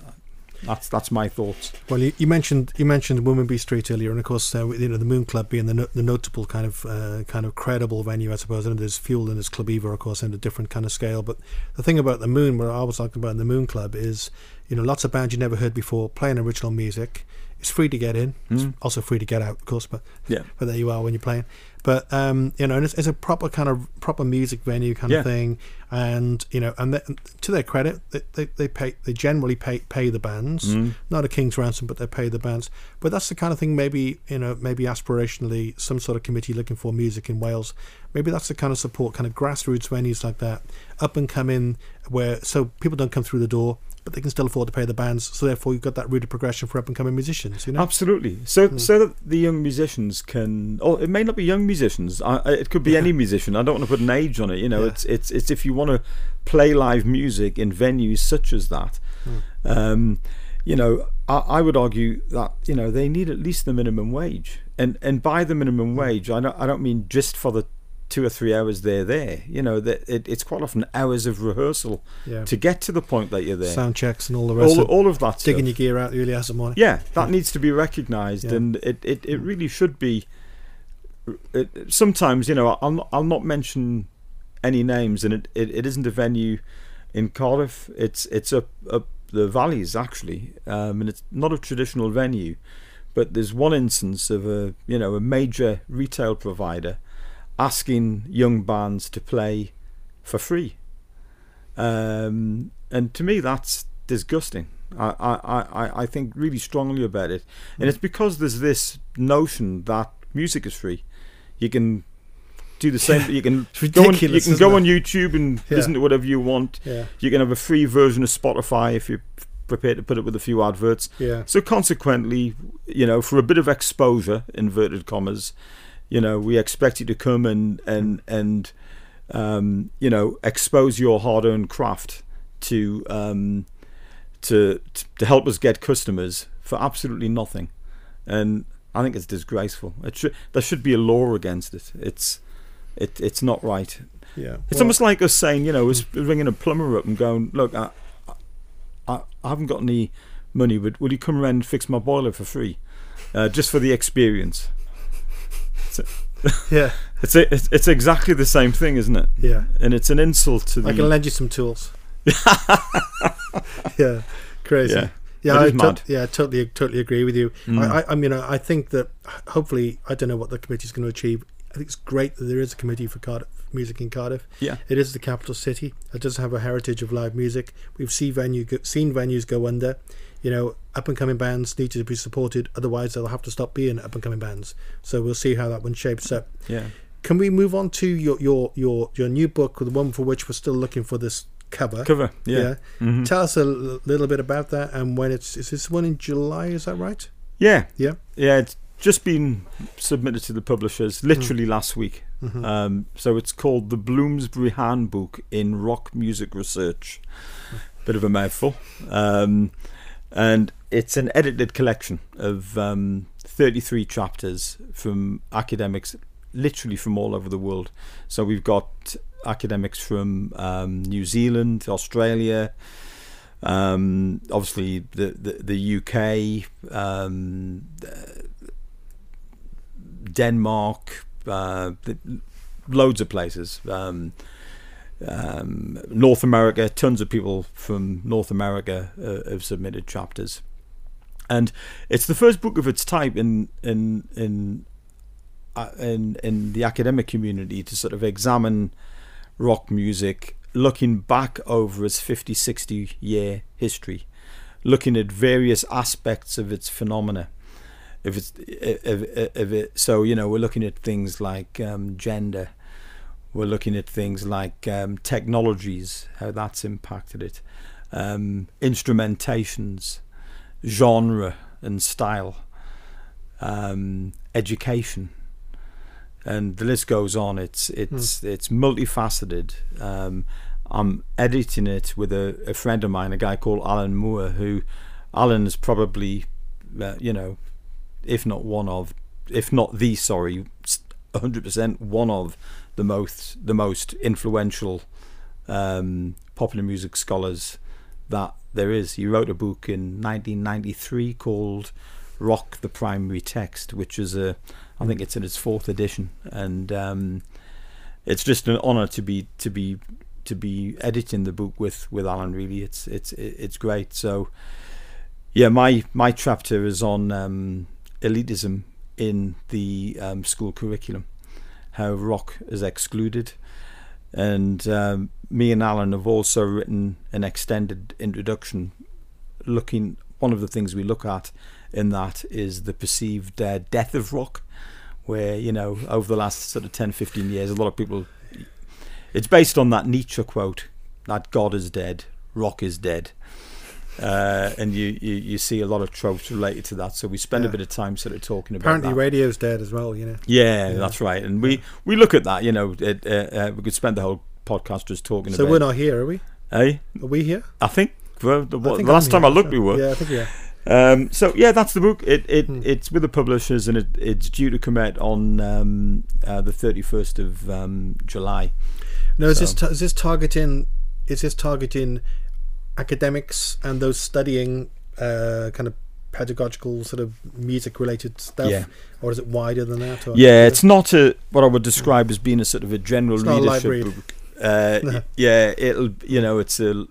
That's that's my thoughts.
Well, you, you mentioned you mentioned Womanby Street earlier, and of course, uh, you know the Moon Club being the, no, the notable kind of uh, kind of credible venue, I suppose. And there's Fuel and there's Clwb Ifor, of course, in a different kind of scale. But the thing about the Moon, what I was talking about in the Moon Club, is you know lots of bands you never heard before playing original music. It's free to get in. It's
Mm.
also free to get out, of course. But
Yeah.
but there you are when you're playing. But um, you know, and it's, it's a proper kind of proper music venue kind
Yeah.
of thing. And you know, and they, to their credit, they, they, they pay they generally pay pay the bands
Mm.
not a king's ransom, but they pay the bands. But that's the kind of thing. Maybe you know, maybe aspirationally, some sort of committee looking for music in Wales. Maybe that's the kind of support, kind of grassroots venues like that, up and coming, where so people don't come through the door, but they can still afford to pay the bands. So therefore, you've got that route of progression for up and coming musicians. You know,
Absolutely. So
Mm.
so that the young musicians can, or it may not be young musicians. I, I- it could be
Yeah.
any musician. I don't want to put an age on it. You know,
Yeah.
it's it's it's if you want to play live music in venues such as that.
Mm.
Um, you know, I, I would argue that you know they need at least the minimum wage, and and by the minimum wage, I don't I don't mean just for the two or three hours they're there. You know, that it, it's quite often hours of rehearsal
yeah,
to get to the point that you're there.
sound checks and all the rest.
all
of
all of that
digging
stuff.
your gear out early as the morning.
Yeah, that needs to be recognised,
Yeah.
and it, it, it really should be. It, sometimes, you know, I'll not, I'll not mention any names, and it, it, it isn't a venue in Cardiff. It's it's up up the valleys actually, um, and it's not a traditional venue. But there's one instance of a you know a major retail provider asking young bands to play for free, um, and to me that's disgusting. I, I, I, I think really strongly about it. And it's because there's this notion that music is free. You can do the same. You can go on, you can go
it?
on YouTube and
Yeah.
listen to whatever you want.
Yeah,
You can have a free version of Spotify if you're prepared to put up with a few adverts.
Yeah.
So consequently, you know, for a bit of exposure, inverted commas, you know, we expect you to come and and and um, you know expose your hard-earned craft to um, to to help us get customers for absolutely nothing, and I think it's disgraceful. It should there should be a law against it. It's it it's not right.
Yeah.
It's
Well,
almost like us saying, you know, us ringing a plumber up and going, look, I, I, I haven't got any money, but will you come around and fix my boiler for free, uh, just for the experience?
yeah.
It's, a, it's it's exactly the same thing, isn't it?
Yeah.
And it's an insult to the
I can lend you some tools. yeah. Crazy.
yeah.
Yeah, I to- yeah, totally, totally agree with you.
Mm.
I, I, I mean, I I think that hopefully, I don't know what the committee is going to achieve. I think it's great that there is a committee for Cardiff music in Cardiff.
Yeah.
It is the capital city. It does have a heritage of live music. We've seen venue go, seen venues go under. You know, up and coming bands need to be supported. Otherwise, they'll have to stop being up and coming bands. So we'll see how that one shapes up.
Yeah.
Can we move on to your your your your new book, the one for which we're still looking for this cover?
Cover. Yeah. Mhm.
Tell us a l- little bit about that and when it's is this one in July? Is that right?
Yeah.
Yeah.
Yeah. It's just been submitted to the publishers literally last week.
Mhm.
Um, so it's called the Bloomsbury Handbook in Rock Music Research. Bit of a mouthful. Um, and it's an edited collection of um, 33 chapters from academics literally from all over the world. So we've got academics from um, New Zealand, Australia, um, obviously the, the, the UK, um, Denmark, uh, loads of places. Um, North America, tons of people from North America uh, have submitted chapters, and it's the first book of its type in in in uh, in in the academic community to sort of examine rock music, looking back over its 50, 60 year history, looking at various aspects of its phenomena. If it's if, if it, so, you know, we're looking at things like um, gender. We're looking at things like um, technologies, how that's impacted it, um, instrumentations, genre and style, um, education, and the list goes on. It's it's it's multifaceted. Um, I'm editing it with a, a friend of mine, a guy called Allan Moore, who Allan is probably, uh, you know, if not one of, if not the sorry, 100% one of the most the most influential um, popular music scholars that there is. He wrote a book in 1993 called "Rock: The Primary Text," which is a, I think it's in its fourth edition, and um, it's just an honour to be to be to be editing the book with with Allan. Really, it's it's it's great. So, yeah, my my chapter is on um, elitism in the um, school curriculum, how rock is excluded, and um, me and Allan have also written an extended introduction, looking. One of the things we look at in that is the perceived uh, death of rock, where you know over the last sort of 10, 15 years, a lot of people. It's based on that Nietzsche quote that God is dead, rock is dead. Uh, and you, you, you see a lot of tropes related to that. So we spend
Yeah.
a bit of time sort of talking about
Apparently,
that.
radio's dead as well. You know.
Yeah,
Yeah.
that's right. And we, we look at that. You know, it, uh, uh, we could spend the whole podcast just talking about.
So
about.
we're not here, are we?
Hey,
Are we here?
I think well, the,
I think
the last
I'm
time
here,
I looked,
so-
we were.
Yeah, I think are.
Um, so yeah, that's the book. It, it
Hmm.
it's with the publishers, and it, it's due to come out on um, uh, the thirty first of um, July.
No, is this ta- is this targeting is this targeting academics and those studying uh, kind of pedagogical sort of music related stuff,
Yeah.
or is it wider than that? Or,
Yeah, it's not a what I would describe as being a sort of a general
It's not a
book. Uh,
No.
Yeah, it'll you know it's a.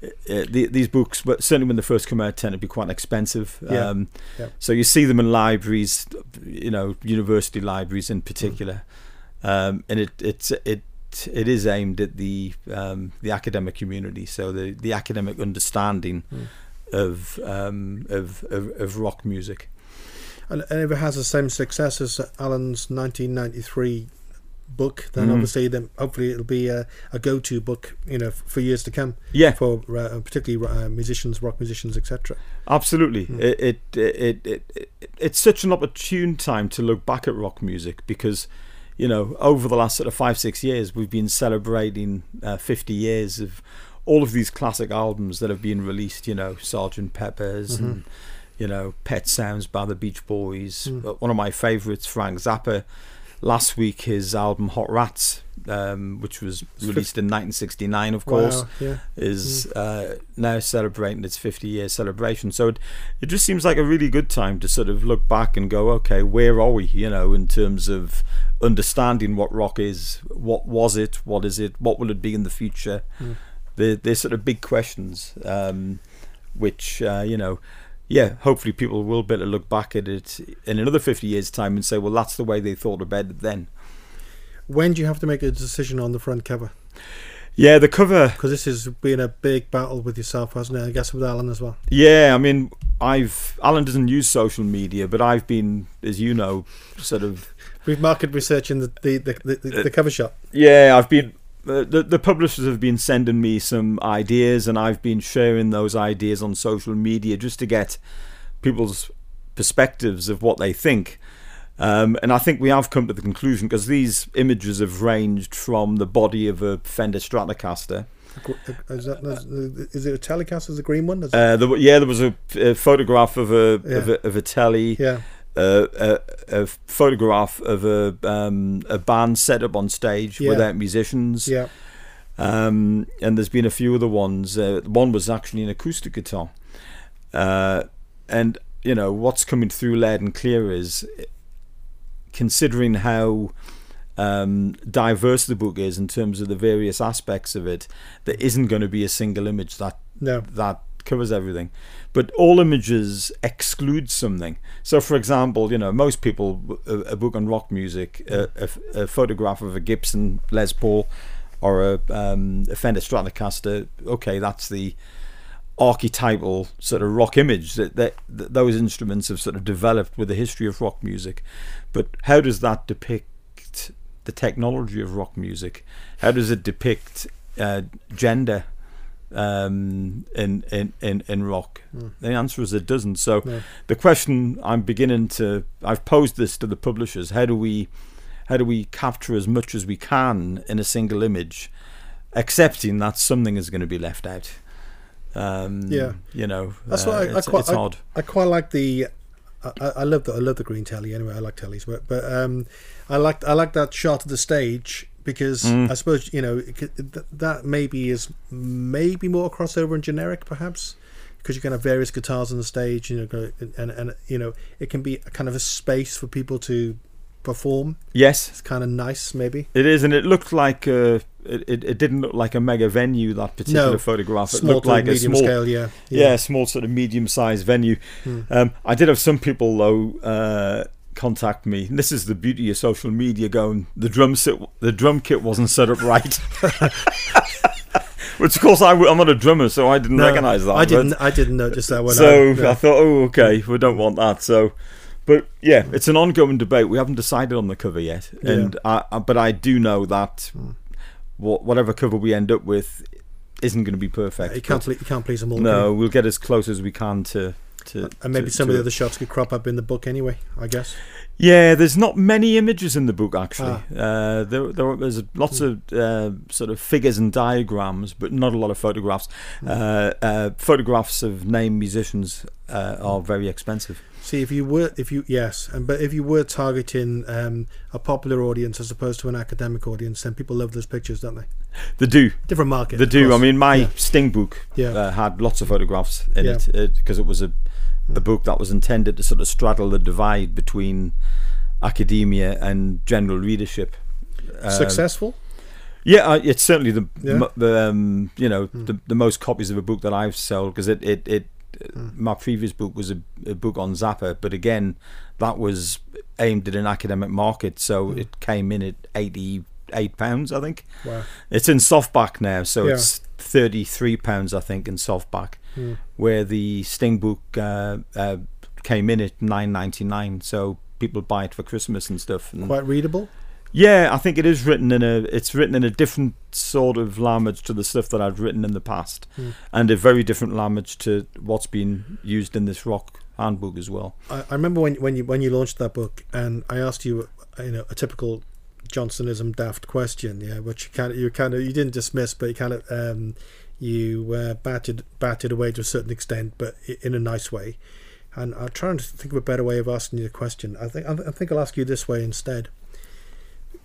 Uh, the, these books, but certainly when they first come out, tend to be quite expensive.
Yeah.
Um,
Yeah.
So you see them in libraries, you know, university libraries in particular, um, and it it's it it is aimed at the um, the academic community. So the the academic understanding
Mm.
of, um, of of of rock music.
and, and if it has the same success as Allan's 1993 book, then mm. obviously then hopefully it'll be a, a go-to book, you know, for years to come.
Yeah,
for uh, particularly uh, musicians, rock musicians, etc.
Absolutely, mm. it, it, it, it, it, it's such an opportune time to look back at rock music because. You know, over the last sort of five, six years, we've been celebrating uh, 50 years of all of these classic albums that have been released. You know, Sergeant Pepper's mm-hmm. and you know, Pet Sounds by the Beach Boys. Mm. One of my favourites, Frank Zappa, last week his album Hot Rats, um, which was released in 1969, of course, wow, yeah. is mm. uh, now celebrating its 50 year celebration. So it, it just seems like a really good time to sort of look back and go, okay, where are we, you know, in terms of understanding what rock is, what was it, what is it, what will it be in the future? Mm. They're, they're sort of big questions, um, which, uh, you know, yeah, hopefully people will be able to look back at it in another 50 years' time and say, well, that's the way they thought about it then.
When do you have to make a decision on the front cover?
Yeah, the cover.
Because this has been a big battle with yourself, hasn't it? I guess with Allan as well.
Yeah, I mean, I've Allan doesn't use social media, but I've been, as you know, sort of.
We've market research in the the, the, the, the cover shop.
Yeah, I've been the, the publishers have been sending me some ideas and I've been sharing those ideas on social media just to get people's perspectives of what they think. Um, and I think we have come to the conclusion because these images have ranged from the body of a Fender Stratocaster.
Is, that, is it a Telecaster? Is the green one?
Uh, there, yeah, there was a, a photograph of a, yeah. of a, of a telly.
Yeah
a, a, photograph of a um, a band set up on stage yeah. without musicians.
Yeah.
Um, and there's been a few other ones. Uh, one was actually an acoustic guitar. Uh, and you know what's coming through loud and clear is considering how um, diverse the book is in terms of the various aspects of it. There isn't going to be a single image that
no.
that covers everything. But all images exclude something. So, for example, you know, most people, a, a book on rock music, a, a, a, photograph of a Gibson Les Paul or a, um, a Fender Stratocaster, okay, that's the archetypal sort of rock image that, that, that those instruments have sort of developed with the history of rock music. But how does that depict the technology of rock music? How does it depict uh, gender um, in, in, in, in rock? Mm. The answer is it doesn't. So yeah. the question I'm beginning to I've posed this to the publishers: How do we how do we capture as much as we can in a single image, accepting that something is going to be left out? Um,
yeah,
you know,
that's uh, what I, I quite it's I. I quite like the. I, I love the I love the green telly anyway. I like tellies, but but um, I like I like that shot of the stage because mm. I suppose you know that maybe is maybe more crossover and generic, perhaps because you can have various guitars on the stage, you know, and and you know it can be a kind of a space for people to perform.
Yes,
it's kind of nice, maybe
it is, and it looked like uh, it, it, it didn't look like a mega venue that particular
no.
photograph.
It small looked like a small scale, yeah.
yeah, yeah, small sort of medium sized venue. Hmm. Um, I did have some people though. Uh, contact me. And this is the beauty of social media. Going, the drum set, the drum kit wasn't set up right. Which of course I, am not a drummer, so I didn't no, recognise that.
I didn't. I didn't notice that. When
so I, I thought, oh, okay, we don't want that. So, but yeah, it's an ongoing debate. We haven't decided on the cover yet, and yeah. I, but I do know that whatever cover we end up with isn't going to be perfect.
You can't, you can't please them all.
No, we'll get as close as we can to to,
and maybe
to,
some to of the other shots could crop up in the book anyway. I guess.
Yeah, there's not many images in the book actually. Ah. Uh, there, there, there's lots of uh, sort of figures and diagrams, but not a lot of photographs. Hmm. Uh, uh, photographs of named musicians uh, are very expensive.
See, if you were, if you yes, and but if you were targeting um, a popular audience as opposed to an academic audience, then people love those pictures, don't they?
They do.
Different market.
They do. I mean, my yeah. Sting book yeah. uh, had lots of photographs in yeah. it because it, it, was a a book that was intended to sort of straddle the divide between academia and general readership.
Um, Successful.
Yeah, it's certainly the, yeah. the um, you know mm. the, the most copies of a book that I've sold because it it, it mm. my previous book was a, a, book on Zappa, but again that was aimed at an academic market, so mm. it came in at eighty eight pounds, I think.
Wow.
It's in softback now, so yeah. it's thirty three pounds, I think, in softback mm. where the Sting book uh, uh, came in at nine ninety nine. So people buy it for Christmas and stuff. And
Quite readable.
Yeah, I think it is written in a. It's written in a different sort of language to the stuff that I've written in the past,
Mm.
and a very different language to what's been used in this rock handbook as well.
I, I remember when when you when you launched that book, and I asked you, you know, a typical Johnsonism daft question, yeah, which you kind of you kind of you didn't dismiss, but you kind of um, you uh, batted batted away to a certain extent, but in a nice way. And I'm trying to think of a better way of asking you the question. I think I think I'll ask you this way instead.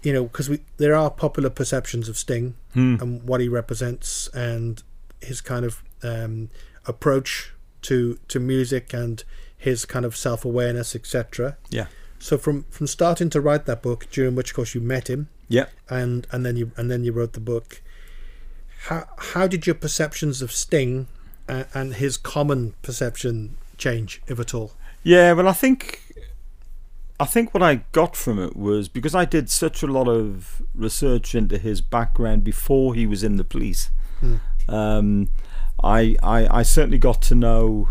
You know, because we there are popular perceptions of Sting
Hmm.
and what he represents and his kind of um, approach to to music and his kind of self awareness, etc.
Yeah.
So from from starting to write that book, during which of course you met him,
Yeah.
and and then you and then you wrote the book. How how did your perceptions of Sting and, and his common perception change, if at all?
Yeah, well, I think I think what I got from it was because I did such a lot of research into his background before he was in the police.
Mm.
Um, I, I I certainly got to know,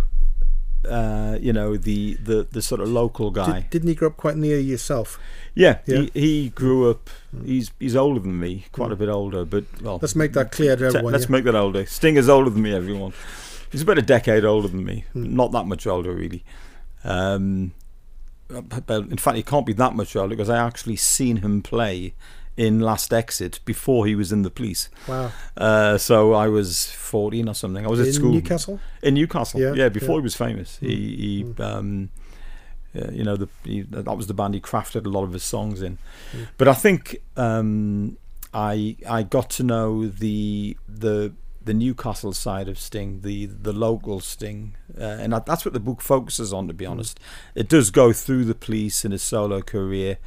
uh, you know, the, the, the sort of local guy.
Did, didn't he grow up quite near yourself?
yeah,
Yeah.
He, he grew up. He's he's older than me, quite a bit older. But well,
Let's make that clear to everyone.
let's
yeah?
make that older. Sting is older than me, everyone. He's about a decade older than me.
Hmm.
Not that much older, really. Um, in fact, he can't be that much older because I actually seen him play in Last Exit before he was in the police.
Wow.
Uh, so I was 14 or something. I was at
in
school
Newcastle.
in Newcastle.
Yeah,
Yeah, before
yeah.
he was famous. He, he um, uh, you know, the, he, that was the band he crafted a lot of his songs in.
Mm.
But I think um, I I got to know the the the Newcastle side of Sting, the the local Sting, uh, and that, that's what the book focuses on. To be honest, it does go through the police and his solo career.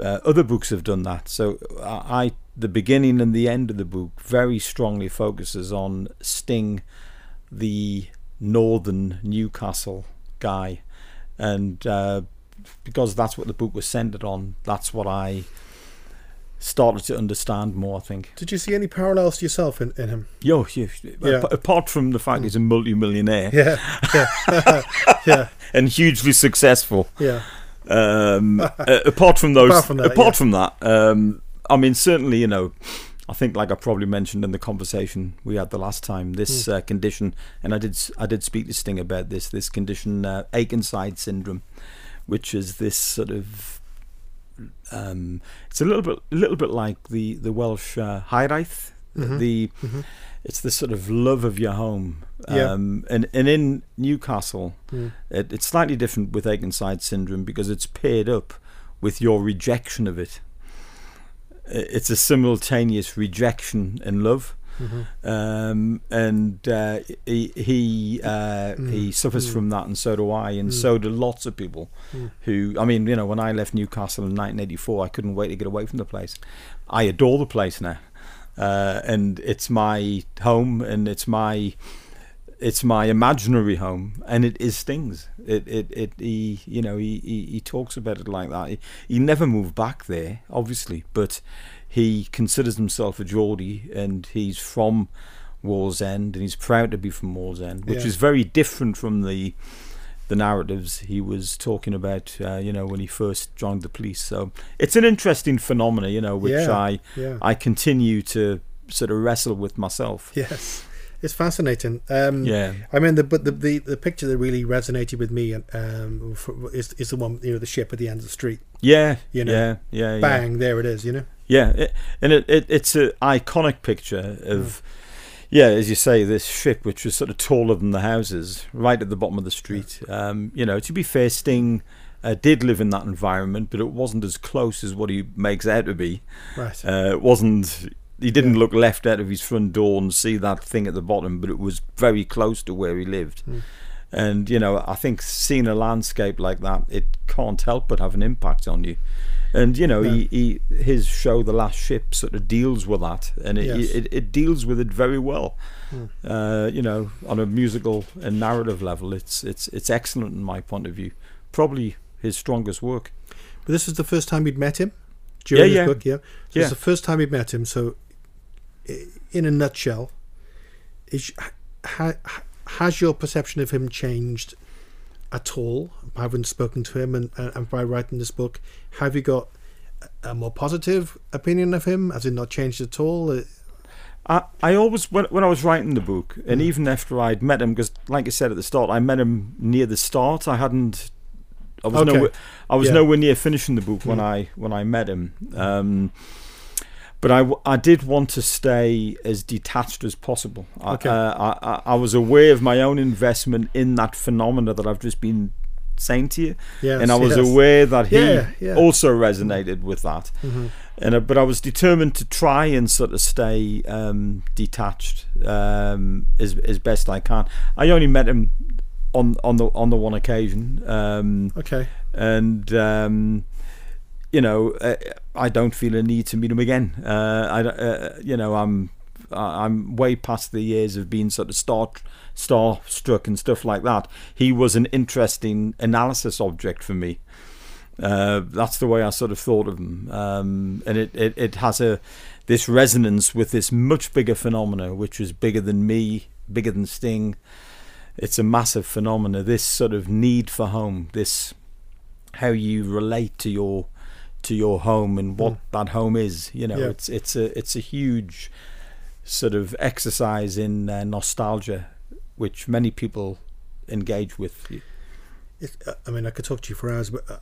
Uh, other books have done that. So I, the beginning and the end of the book very strongly focuses on Sting, the northern Newcastle guy, and uh, because that's what the book was centered on, that's what I started to understand more. I think.
Did you see any parallels to yourself in, in him?
Yo, you,
Yeah.
ap- apart from the fact he's a multi-millionaire
Yeah, yeah, yeah,
and hugely successful,
yeah.
Um, uh, apart from those,
Apart from that,
apart
yeah.
from that, um, I mean, certainly, you know, I think, like I probably mentioned in the conversation we had the last time, this
Hmm.
uh, condition, and I did, I did speak to Sting about this, this condition, uh, Akenside syndrome, which is this sort of, um, it's a little bit, a little bit like the the Welsh uh, Hiraeth,
Mhm.
the,
Mhm.
it's the sort of love of your home,
Yeah.
um, and and in Newcastle.
Mm.
It, it's slightly different with Akenside syndrome because it's paired up with your rejection of it. It's a simultaneous rejection and love,
Mhm.
um, and uh, he he, uh, he
Mm,
suffers
mm.
from that, and so do I, and
Mm.
so do lots of people.
Mm.
Who I mean, you know, when I left Newcastle in 1984, I couldn't wait to get away from the place. I adore the place now, uh, and it's my home, and it's my it's my imaginary home, and it is Sting's. It it it he you know he he, he talks about it like that. He, he never moved back there, obviously, but he considers himself a Geordie, and he's from Wallsend, and he's proud to be from Wallsend, which
Yeah.
is very different from the the narratives he was talking about, uh, you know, when he first joined the police. So it's an interesting phenomena, you know, which
Yeah.
I
Yeah.
I continue to sort of wrestle with myself.
Yes, it's fascinating. Um,
Yeah.
I mean, the but the, the the picture that really resonated with me um, for, is is the one you know the ship at the end of the street.
Yeah,
You know,
yeah, yeah, yeah.
Bang! There it is. You know.
Yeah, it, and it, it it's an iconic picture of, yeah, as you say, this ship which was sort of taller than the houses, right at the bottom of the street. Um, you know, to be fair, Sting uh, did live in that environment, but it wasn't as close as what he makes out to be.
Right.
Uh, it wasn't. He didn't
Yeah.
look left out of his front door and see that thing at the bottom, but it was very close to where he lived.
Mm.
And you know, I think seeing a landscape like that, it can't help but have an impact on you. And you know,
Yeah.
he, he his show, The Last Ship, sort of deals with that, and it
Yes.
it, it deals with it very well.
Mm.
Uh, you know, on a musical and narrative level, it's it's it's excellent in my point of view. Probably his strongest work.
But this is the first time you'd met him during
Yeah, yeah.
book. Yeah. So
Yeah.
It's the first time you'd met him. So, in a nutshell, is ha- has your perception of him changed at all? Having spoken to him and, and, by writing this book, have you got a more positive opinion of him? Has it not changed at all? Uh,
I, I always when when I was writing the book, and mm. even after I'd met him, because like I said at the start, I met him near the start. I hadn't. I was okay. nowhere. I was yeah. nowhere near finishing the book mm. when I when I met him. Um, but I, I did want to stay as detached as possible. Okay. I, uh, I, I was aware of my own investment in that phenomena that I've just been saying to you, yes, and I was yes. aware that he yeah, yeah. also resonated with that. Mm-hmm. And uh, but I was determined to try and sort of stay um, detached um, as as best I can. I only met him on on the on the one occasion. Um,
okay.
And um, you know, uh, I don't feel a need to meet him again. Uh, I, uh, you know, I'm I'm way past the years of being sort of star starstruck and stuff like that. He was an interesting analysis object for me. Uh, that's the way I sort of thought of him, um, and it, it, it has a this resonance with this much bigger phenomena, which is bigger than me, bigger than Sting. It's a massive phenomena. This sort of need for home, this how you relate to your to your home and what mm. that home is. You know, yeah. it's it's a it's a huge sort of exercise in uh, nostalgia, which many people engage with.
It, uh, I mean, I could talk to you for hours, but uh,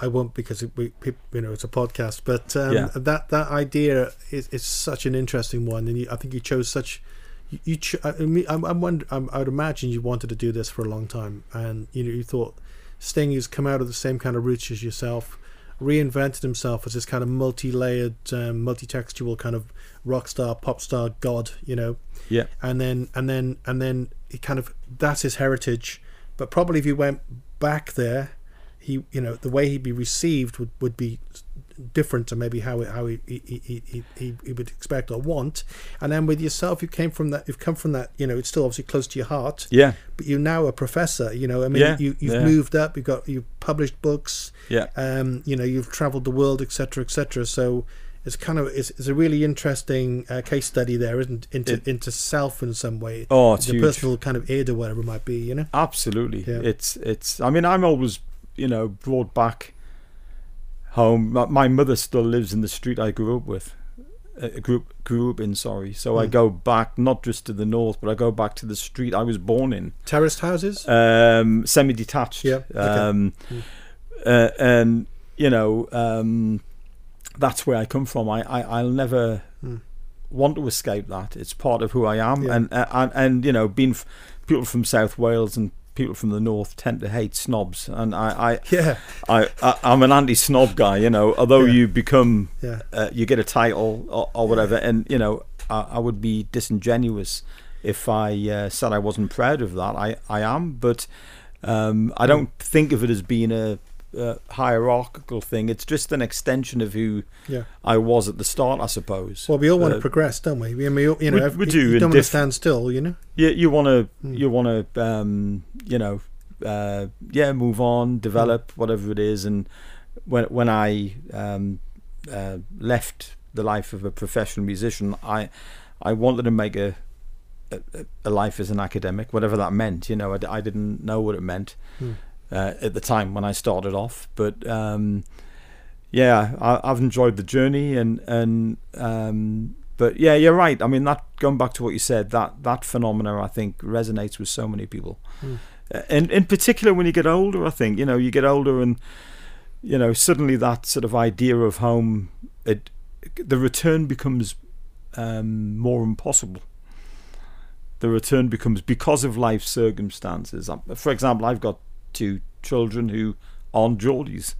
I won't because we, you know, it's a podcast. But um, yeah. that that idea is, is such an interesting one, and you, I think you chose such. You, you I mean, I'm, I'm wonder, I'm, I would imagine you wanted to do this for a long time, and you know, you thought Sting has come out of the same kind of roots as yourself, reinvented himself as this kind of multi-layered, um, multi-textual kind of rock star, pop star god, you know.
Yeah.
And then and then and then he kind of that's his heritage. But probably if you went back there, he you know the way he'd be received would, would be different to maybe how how he he, he, he, he would expect or want. And then with yourself, you came from that. You've come from that. You know, it's still obviously close to your heart.
Yeah.
But you're now a professor. You know, I mean, yeah. you you've yeah. moved up. You've got you've published books.
Yeah.
Um. You know, you've travelled the world, etc., etc. So it's kind of it's, it's a really interesting uh, case study there, isn't into it, into self in some way.
Oh, it's
the
huge.
personal kind of aid or whatever it might be. You know.
Absolutely. Yeah. It's it's. I mean, I'm always you know brought back home. My mother still lives in the street I grew up with, uh, grew grew up in. Sorry, so mm. I hmm. go back not just to the north, but I go back to the street I was born in.
Terraced houses,
um, semi-detached.
Yeah. Okay.
Um, mm. uh, and you know, um, that's where I come from. I, I I'll never. Mm. Want to escape that? It's part of who I am, yeah. and, uh, and and you know, being f- people from South Wales and people from the north tend to hate snobs, and I, I
yeah,
I, I am an anti-snob guy. You know, although yeah. you become, yeah. uh, you get a title or, or whatever, yeah. and you know, I, I, would be disingenuous if I uh, said I wasn't proud of that. I, I am, but um, I don't think of it as being a uh, hierarchical thing. It's just an extension of who
yeah.
I was at the start, I suppose.
Well, we all want uh, to progress, don't we? I mean, you know, we, we do. You don't want to stand still, you know.
Yeah, you want to, mm. you want to, um, you know, uh, yeah, move on, develop, mm. whatever it is. And when when I um, uh, left the life of a professional musician, I I wanted to make a a, a life as an academic, whatever that meant. You know, I, I didn't know what it meant. Mm uh, at the time when I started off. But um, yeah, I, have enjoyed the journey and and um, but yeah, you're right. I mean, that going back to what you said, that that phenomena I think resonates with so many people, mm. and in particular when you get older. I think you know you get older and you know suddenly that sort of idea of home, it the return becomes um, more impossible the return becomes because of life circumstances. For example, I've got to children who aren't Geordies.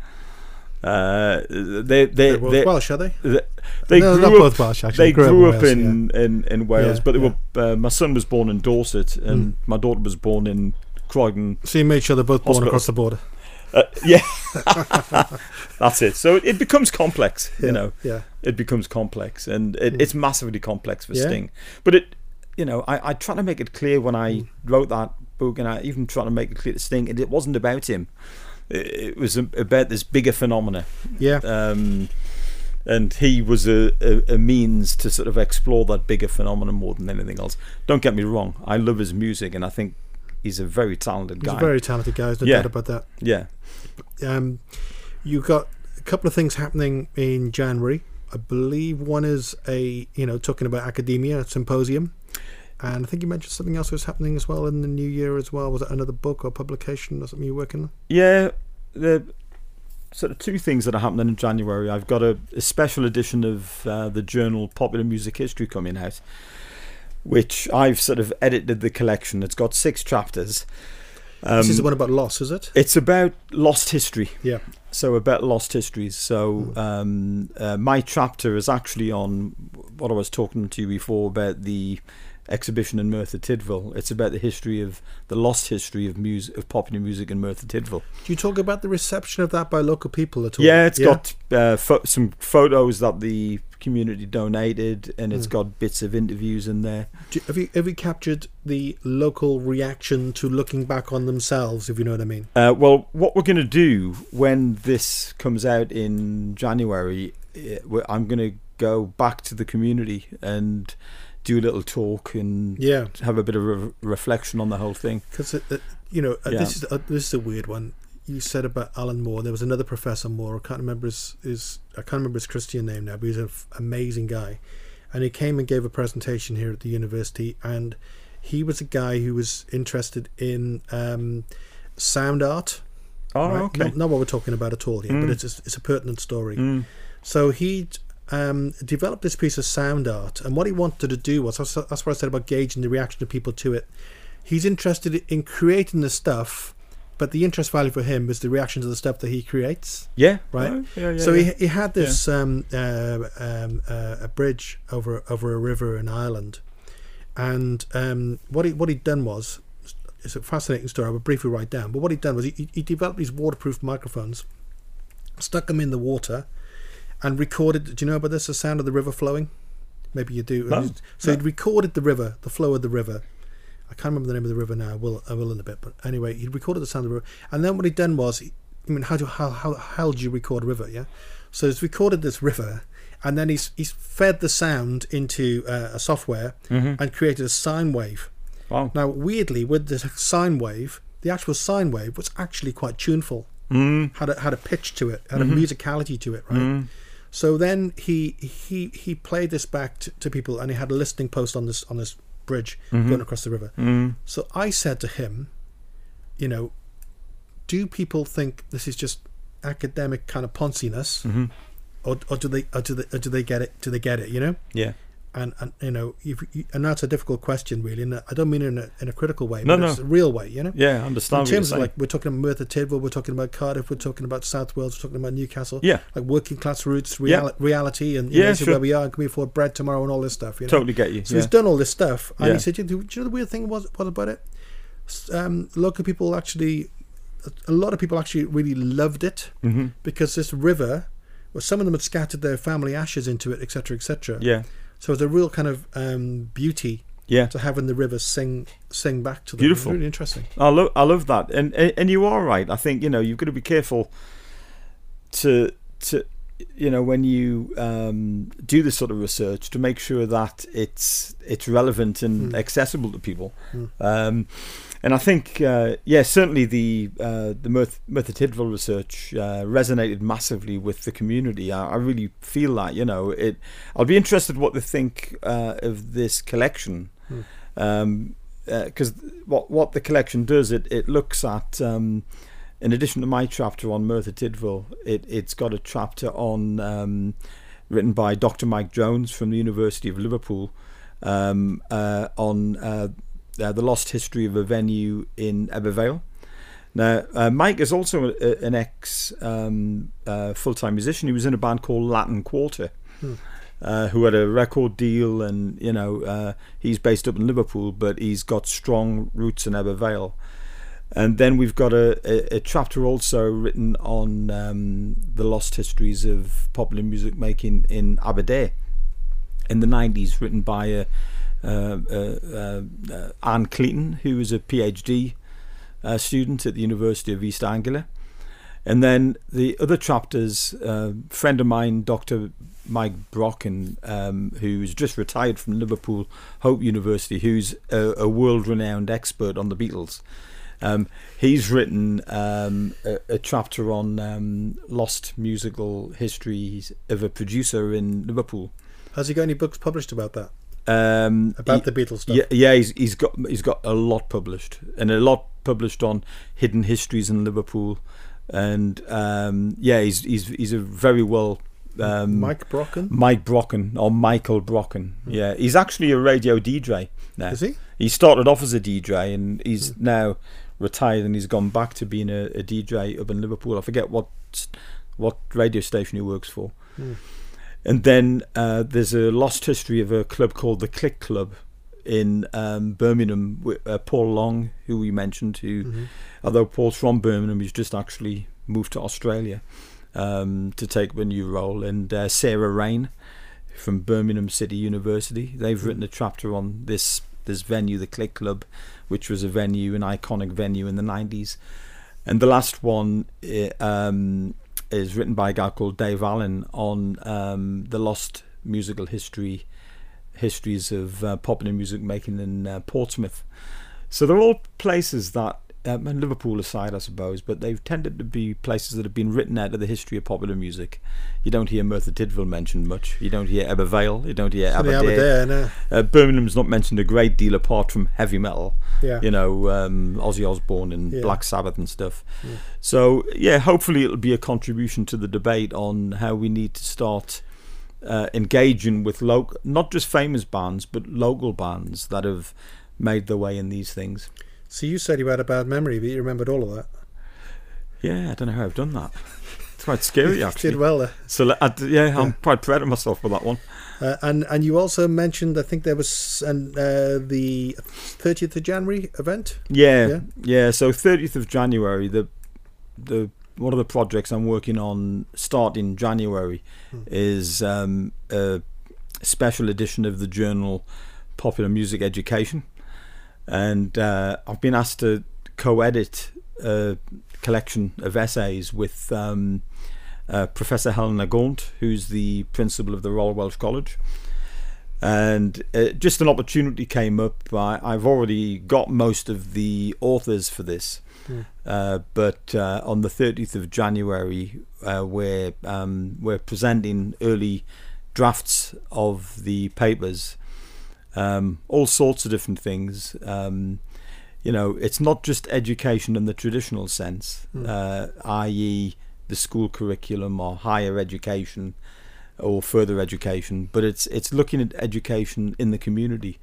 Uh, they they
they're they, Welsh, are they?
They, they
no,
grew
up. Welsh,
they grew, grew up, Wales, in, yeah. in, in Wales, yeah, but they yeah. were. Uh, my son was born in Dorset, and mm. my daughter was born in Croydon.
So you made sure they're both born across the border.
Uh, yeah, that's it. So it becomes complex, you know.
Yeah,
it becomes complex, and it, mm. it's massively complex for Sting. But it, you know, I, I try to make it clear when I mm. wrote that book, and I even trying to make it clear to Sting, and it wasn't about him. It, was about this bigger phenomena.
Yeah.
Um, and he was a, a, a, means to sort of explore that bigger phenomenon more than anything else. Don't get me wrong, I love his music, and I think he's a very talented guy.
He's a very talented guy. There's no
yeah.
doubt about that.
Yeah.
Um, you got a couple of things happening in January. I believe one is a you know talking about academia symposium, and I think you mentioned something else was happening as well in the new year as well. Was it another book or publication or something you're working on?
Yeah, the sort of two things that are happening in January. I've got a, a special edition of uh, the journal Popular Music History coming out, which I've sort of edited the collection. It's got six chapters.
Um, this is the one about loss, is it?
It's about lost history.
Yeah.
So about lost histories. So hmm. um, uh, my chapter is actually on what I was talking to you before about the exhibition in Merthyr Tydfil. It's about the history of the lost history of music, of popular music in Merthyr Tydfil.
Do you talk about the reception of that by local people at all?
Yeah, it's yeah. got uh, fo- some photos that the community donated, and it's mm. got bits of interviews in there.
You, have you have you captured the local reaction to looking back on themselves? If you know what I mean.
Uh, well, what we're going to do when this comes out in January, eh, I'm going to go back to the community and do a little talk and
yeah.
have a bit of a reflection on the whole thing.
Because uh, uh, you know uh, yeah. this is uh, this is a weird one. You said about Allan Moore. There was another Professor Moore. I can't remember his, his I can't remember his Christian name now, but he's an f- amazing guy. And he came and gave a presentation here at the university, and he was a guy who was interested in um, sound art.
Oh, right? okay.
Not, not, what we're talking about at all here, mm. but it's a, it's a pertinent story.
Mm.
So he um, developed this piece of sound art, and what he wanted to do was that's, what I said about gauging the reaction of people to it. He's interested in creating the stuff, but the interest value for him is the reaction to the stuff that he creates.
Yeah,
right.
Oh, yeah, yeah,
so
yeah.
He, he had this um, uh, um, uh, a bridge over over a river in Ireland, and um, what he what he'd done was it's a fascinating story. I will briefly write down. But what he'd done was he, he developed these waterproof microphones, stuck them in the water and recorded. Do you know about this? The sound of the river flowing. Maybe you do.
No,
so
no.
he'd recorded the river, the flow of the river. I can't remember the name of the river now. I will, I will in a bit. But anyway, he recorded the sound of the river, and then what he'd done was, he, I mean, how do how how how do you record a river? Yeah, so he's recorded this river, and then he's he's fed the sound into uh, a software
mm-hmm.
and created a sine wave.
Wow.
Now, weirdly, with the sine wave, the actual sine wave was actually quite tuneful.
Mm.
Had a had a pitch to it, had
mm-hmm.
a musicality to it, right?
Mm.
So then he he he played this back to, to, people, and he had a listening post on this on this bridge
mm-hmm.
going across the river.
Mm.
So I said to him, you know, do people think this is just academic kind of ponciness,
mm-hmm.
or, or do they or do they or do they get it? Do they get it? You know?
Yeah
and, and you know, and that's a difficult question, really. And I don't mean in a, in a critical way,
no,
but
no.
it's a real way, you know.
Yeah, understand.
In terms of like, we're talking about Merthyr Tydfil, we're talking about Cardiff, we're talking about South Wales, we're talking about Newcastle.
Yeah,
like working class roots, reali-
yeah.
reality, and
yeah,
know,
sure.
where we are, can we afford bread tomorrow, and all this stuff. You know?
Totally get you.
So
yeah.
he's done all this stuff, and
yeah.
he said, do you know the weird thing was what about it? Um, local people actually, a lot of people actually really loved it
mm-hmm.
because this river, well, some of them had scattered their family ashes into it, etc., etc.
Yeah.
So it's a real kind of um, beauty
yeah.
to having the river sing sing back to them.
Beautiful.
really interesting.
I love I love that. And and you are right. I think, you know, you've got to be careful to to you know when you um, do this sort of research to make sure that it's it's relevant and mm. accessible to people.
Mm.
Um, and I think, uh, yeah, certainly the uh, the Merth- Merthyr research uh, resonated massively with the community. I, I, really feel that, you know, it. I'll be interested what they think uh, of this collection,
because
hmm. um, what what the collection does, it it looks at. Um, in addition to my chapter on Merthyr Tydfil, it it's got a chapter on um, written by Dr. Mike Jones from the University of Liverpool um, uh, on uh, the lost history of a venue in Ebbw Vale. Now, uh, Mike is also a, an ex um, uh, full time musician. He was in a band called Latin Quarter,
hmm.
Uh, who had a record deal, and you know uh, he's based up in Liverpool, but he's got strong roots in Ebbw Vale. And then we've got a, a, a chapter also written on um, the lost histories of popular music making in Aberdare in the 90s, written by a Anne Cleaton, who was a PhD student at the University of East Anglia. And then the other chapters, a friend of mine, Dr. Mike Brocken, um, who's just retired from Liverpool Hope University, who's a, a world renowned expert on the Beatles. Um, he's written um, a, a, chapter on um, lost musical histories of a producer in Liverpool.
Has he got any books published about that?
Um,
about he, the Beatles stuff.
Yeah, yeah, he's, he's got he's got a lot published, and a lot published on hidden histories in Liverpool, and um, yeah, he's he's he's a very well. Um,
Mike Brocken.
Mike Brocken or Michael Brocken. Hmm. Yeah, he's actually a radio DJ now.
Is he?
He started off as a DJ, and he's hmm. now retired, and he's gone back to being a, a, DJ up in Liverpool. I forget what what radio station he works for. Hmm. And then uh, there's a lost history of a club called the Click Club in um, Birmingham. With, uh, Paul Long, who we mentioned, who, mm-hmm. although Paul's from Birmingham, he's just actually moved to Australia um, to take a new role. And uh, Sarah Raine from Birmingham City University, they've written a chapter on this this venue, the Click Club, which was a venue, an iconic venue in the 90s. And the last one eh, um, is written by a guy called Dave Allen on um, the lost musical history histories of uh, popular music making in uh, Portsmouth. So they're all places that um, and Liverpool aside, I suppose, but they've tended to be places that have been written out of the history of popular music. You don't hear Merthyr Tydfil mentioned much. You don't hear Ebbw Vale. You don't hear Aberdare. Aberdare no. uh, Birmingham's not mentioned a great deal apart from heavy metal.
Yeah.
You know, um, Ozzy Osbourne and yeah. Black Sabbath and stuff. Yeah. So yeah, hopefully it'll be a contribution to the debate on how we need to start. Uh, engaging with local, not just famous bands, but local bands that have made their way in these things.
So you said you had a bad memory, but you remembered all of that.
Yeah, I don't know how I've done that. It's quite scary, actually.
did well there.
So I, yeah, I'm quite proud of myself for that one.
Uh, and and you also mentioned, I think there was an, uh, the 30th of January event.
Yeah, yeah, yeah. So 30th of January, the the one of the projects I'm working on starting January hmm. is um, a special edition of the journal Popular Music Education and uh, I've been asked to co-edit a collection of essays with um, uh, Professor Helena Gaunt, who's the principal of the Royal Welsh College. And uh, just an opportunity came up. I, have already got most of the authors for this, mm. but uh, on the 30th of January, uh, we're um, we're presenting early drafts of the papers um, all sorts of different things. Um, you know, it's not just education in the traditional sense, mm. uh, i.e., the school curriculum or higher education or further education, but it's it's looking at education in the community.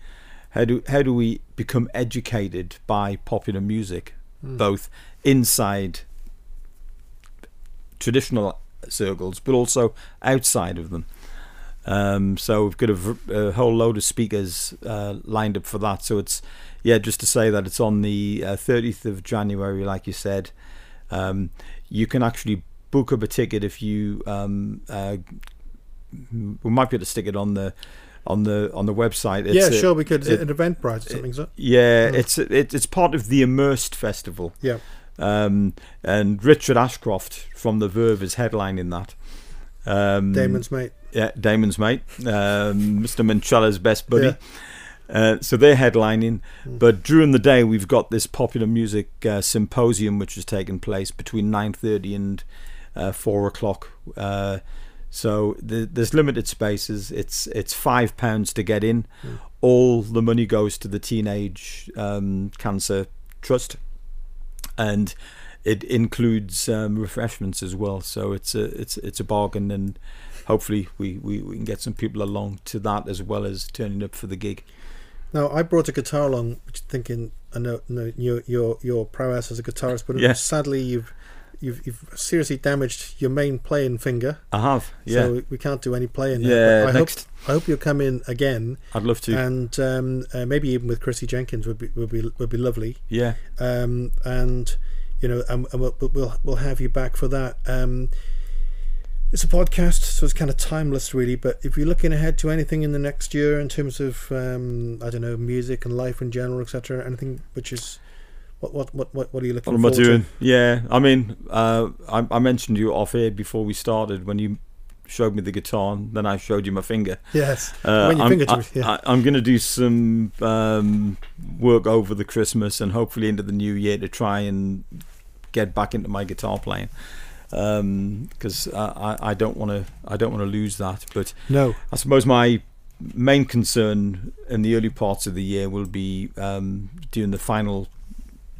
How do how do we become educated by popular music, mm. both inside traditional circles, but also outside of them? Um, so we've got a, a, whole load of speakers uh, lined up for that. So it's yeah, just to say that it's on the uh, 30th of January, like you said. Um, you can actually book up a ticket if you. Um, uh, we might be able to stick it on the on the on the website.
It's yeah, a, sure. Because it, an Eventbrite or something, it?
Yeah, mm. it's it, it's part of the Immersed Festival.
Yeah.
Um, and Richard Ashcroft from the Verve is headlining that.
Um, Damon's mate.
Yeah, Damon's mate, um, Mr. Manchella's best buddy. Yeah. Uh, so they're headlining, mm. but during the day we've got this popular music uh, symposium which is taking place between nine thirty and uh, four o'clock. Uh, so the, there's limited spaces. It's it's five pounds to get in. Mm. All the money goes to the Teenage um, Cancer Trust, and it includes um, refreshments as well. So it's a it's it's a bargain and hopefully we, we, we can get some people along to that as well as turning up for the gig.
Now I brought a guitar along, thinking I know, know your your your prowess as a guitarist, but
yeah.
sadly you've you've you've seriously damaged your main playing finger.
I have, yeah.
So we can't do any playing.
Yeah,
I
next.
hope I hope you'll come in again.
I'd love to,
and um, uh, maybe even with Krissy Jenkins would be would be would be lovely.
Yeah,
um, and you know, and, and we'll, we'll we'll have you back for that. Um, it's a podcast, so it's kind of timeless, really. But if you're looking ahead to anything in the next year in terms of, um, I don't know, music and life in general, etc., anything which is, what what what what, what are you looking? What am I doing? To?
Yeah, I mean, uh, I, I mentioned you off air before we started when you showed me the guitar, and then I showed you my finger.
Yes, uh, when your
I'm,
finger to me,
yeah. I, am going to do some um, work over the Christmas and hopefully into the new year to try and get back into my guitar playing because um, I, I don't want to I don't want to lose that. But
no,
I suppose my main concern in the early parts of the year will be um, doing the final,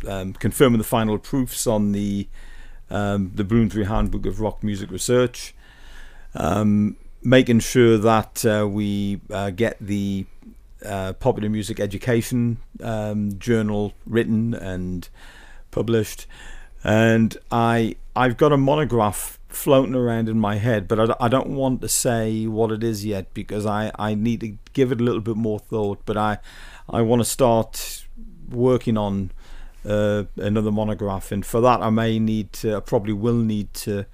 um, confirming the final proofs on the um, the Bloomsbury Handbook of Rock Music Research, um, making sure that uh, we uh, get the uh, popular music education um, journal written and published, and I I've got a monograph floating around in my head, but I, I don't want to say what it is yet because I, I need to give it a little bit more thought. But I I want to start working on uh, another monograph, and for that I may need to, I probably will need to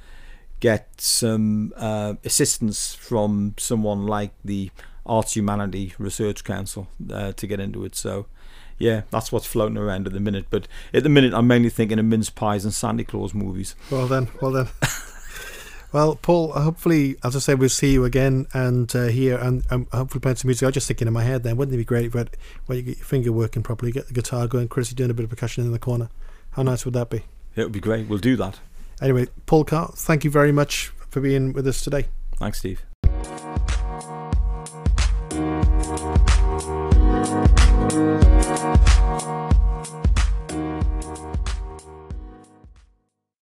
get some uh, assistance from someone like the Arts Humanity Research Council uh, to get into it. So yeah, that's what's floating around at the minute. But at the minute, I'm mainly thinking of mince pies and Santa Claus movies.
Well then, well then. well, Paul, hopefully, as I said, we'll see you again and uh, here and um, hopefully playing some music. I was just thinking in my head then, wouldn't it be great if when you get your finger working properly, get the guitar going, Krissy doing a bit of percussion in the corner? How nice would that be?
It would be great. We'll do that.
Anyway, Paul Carr, thank you very much for being with us today.
Thanks, Steve.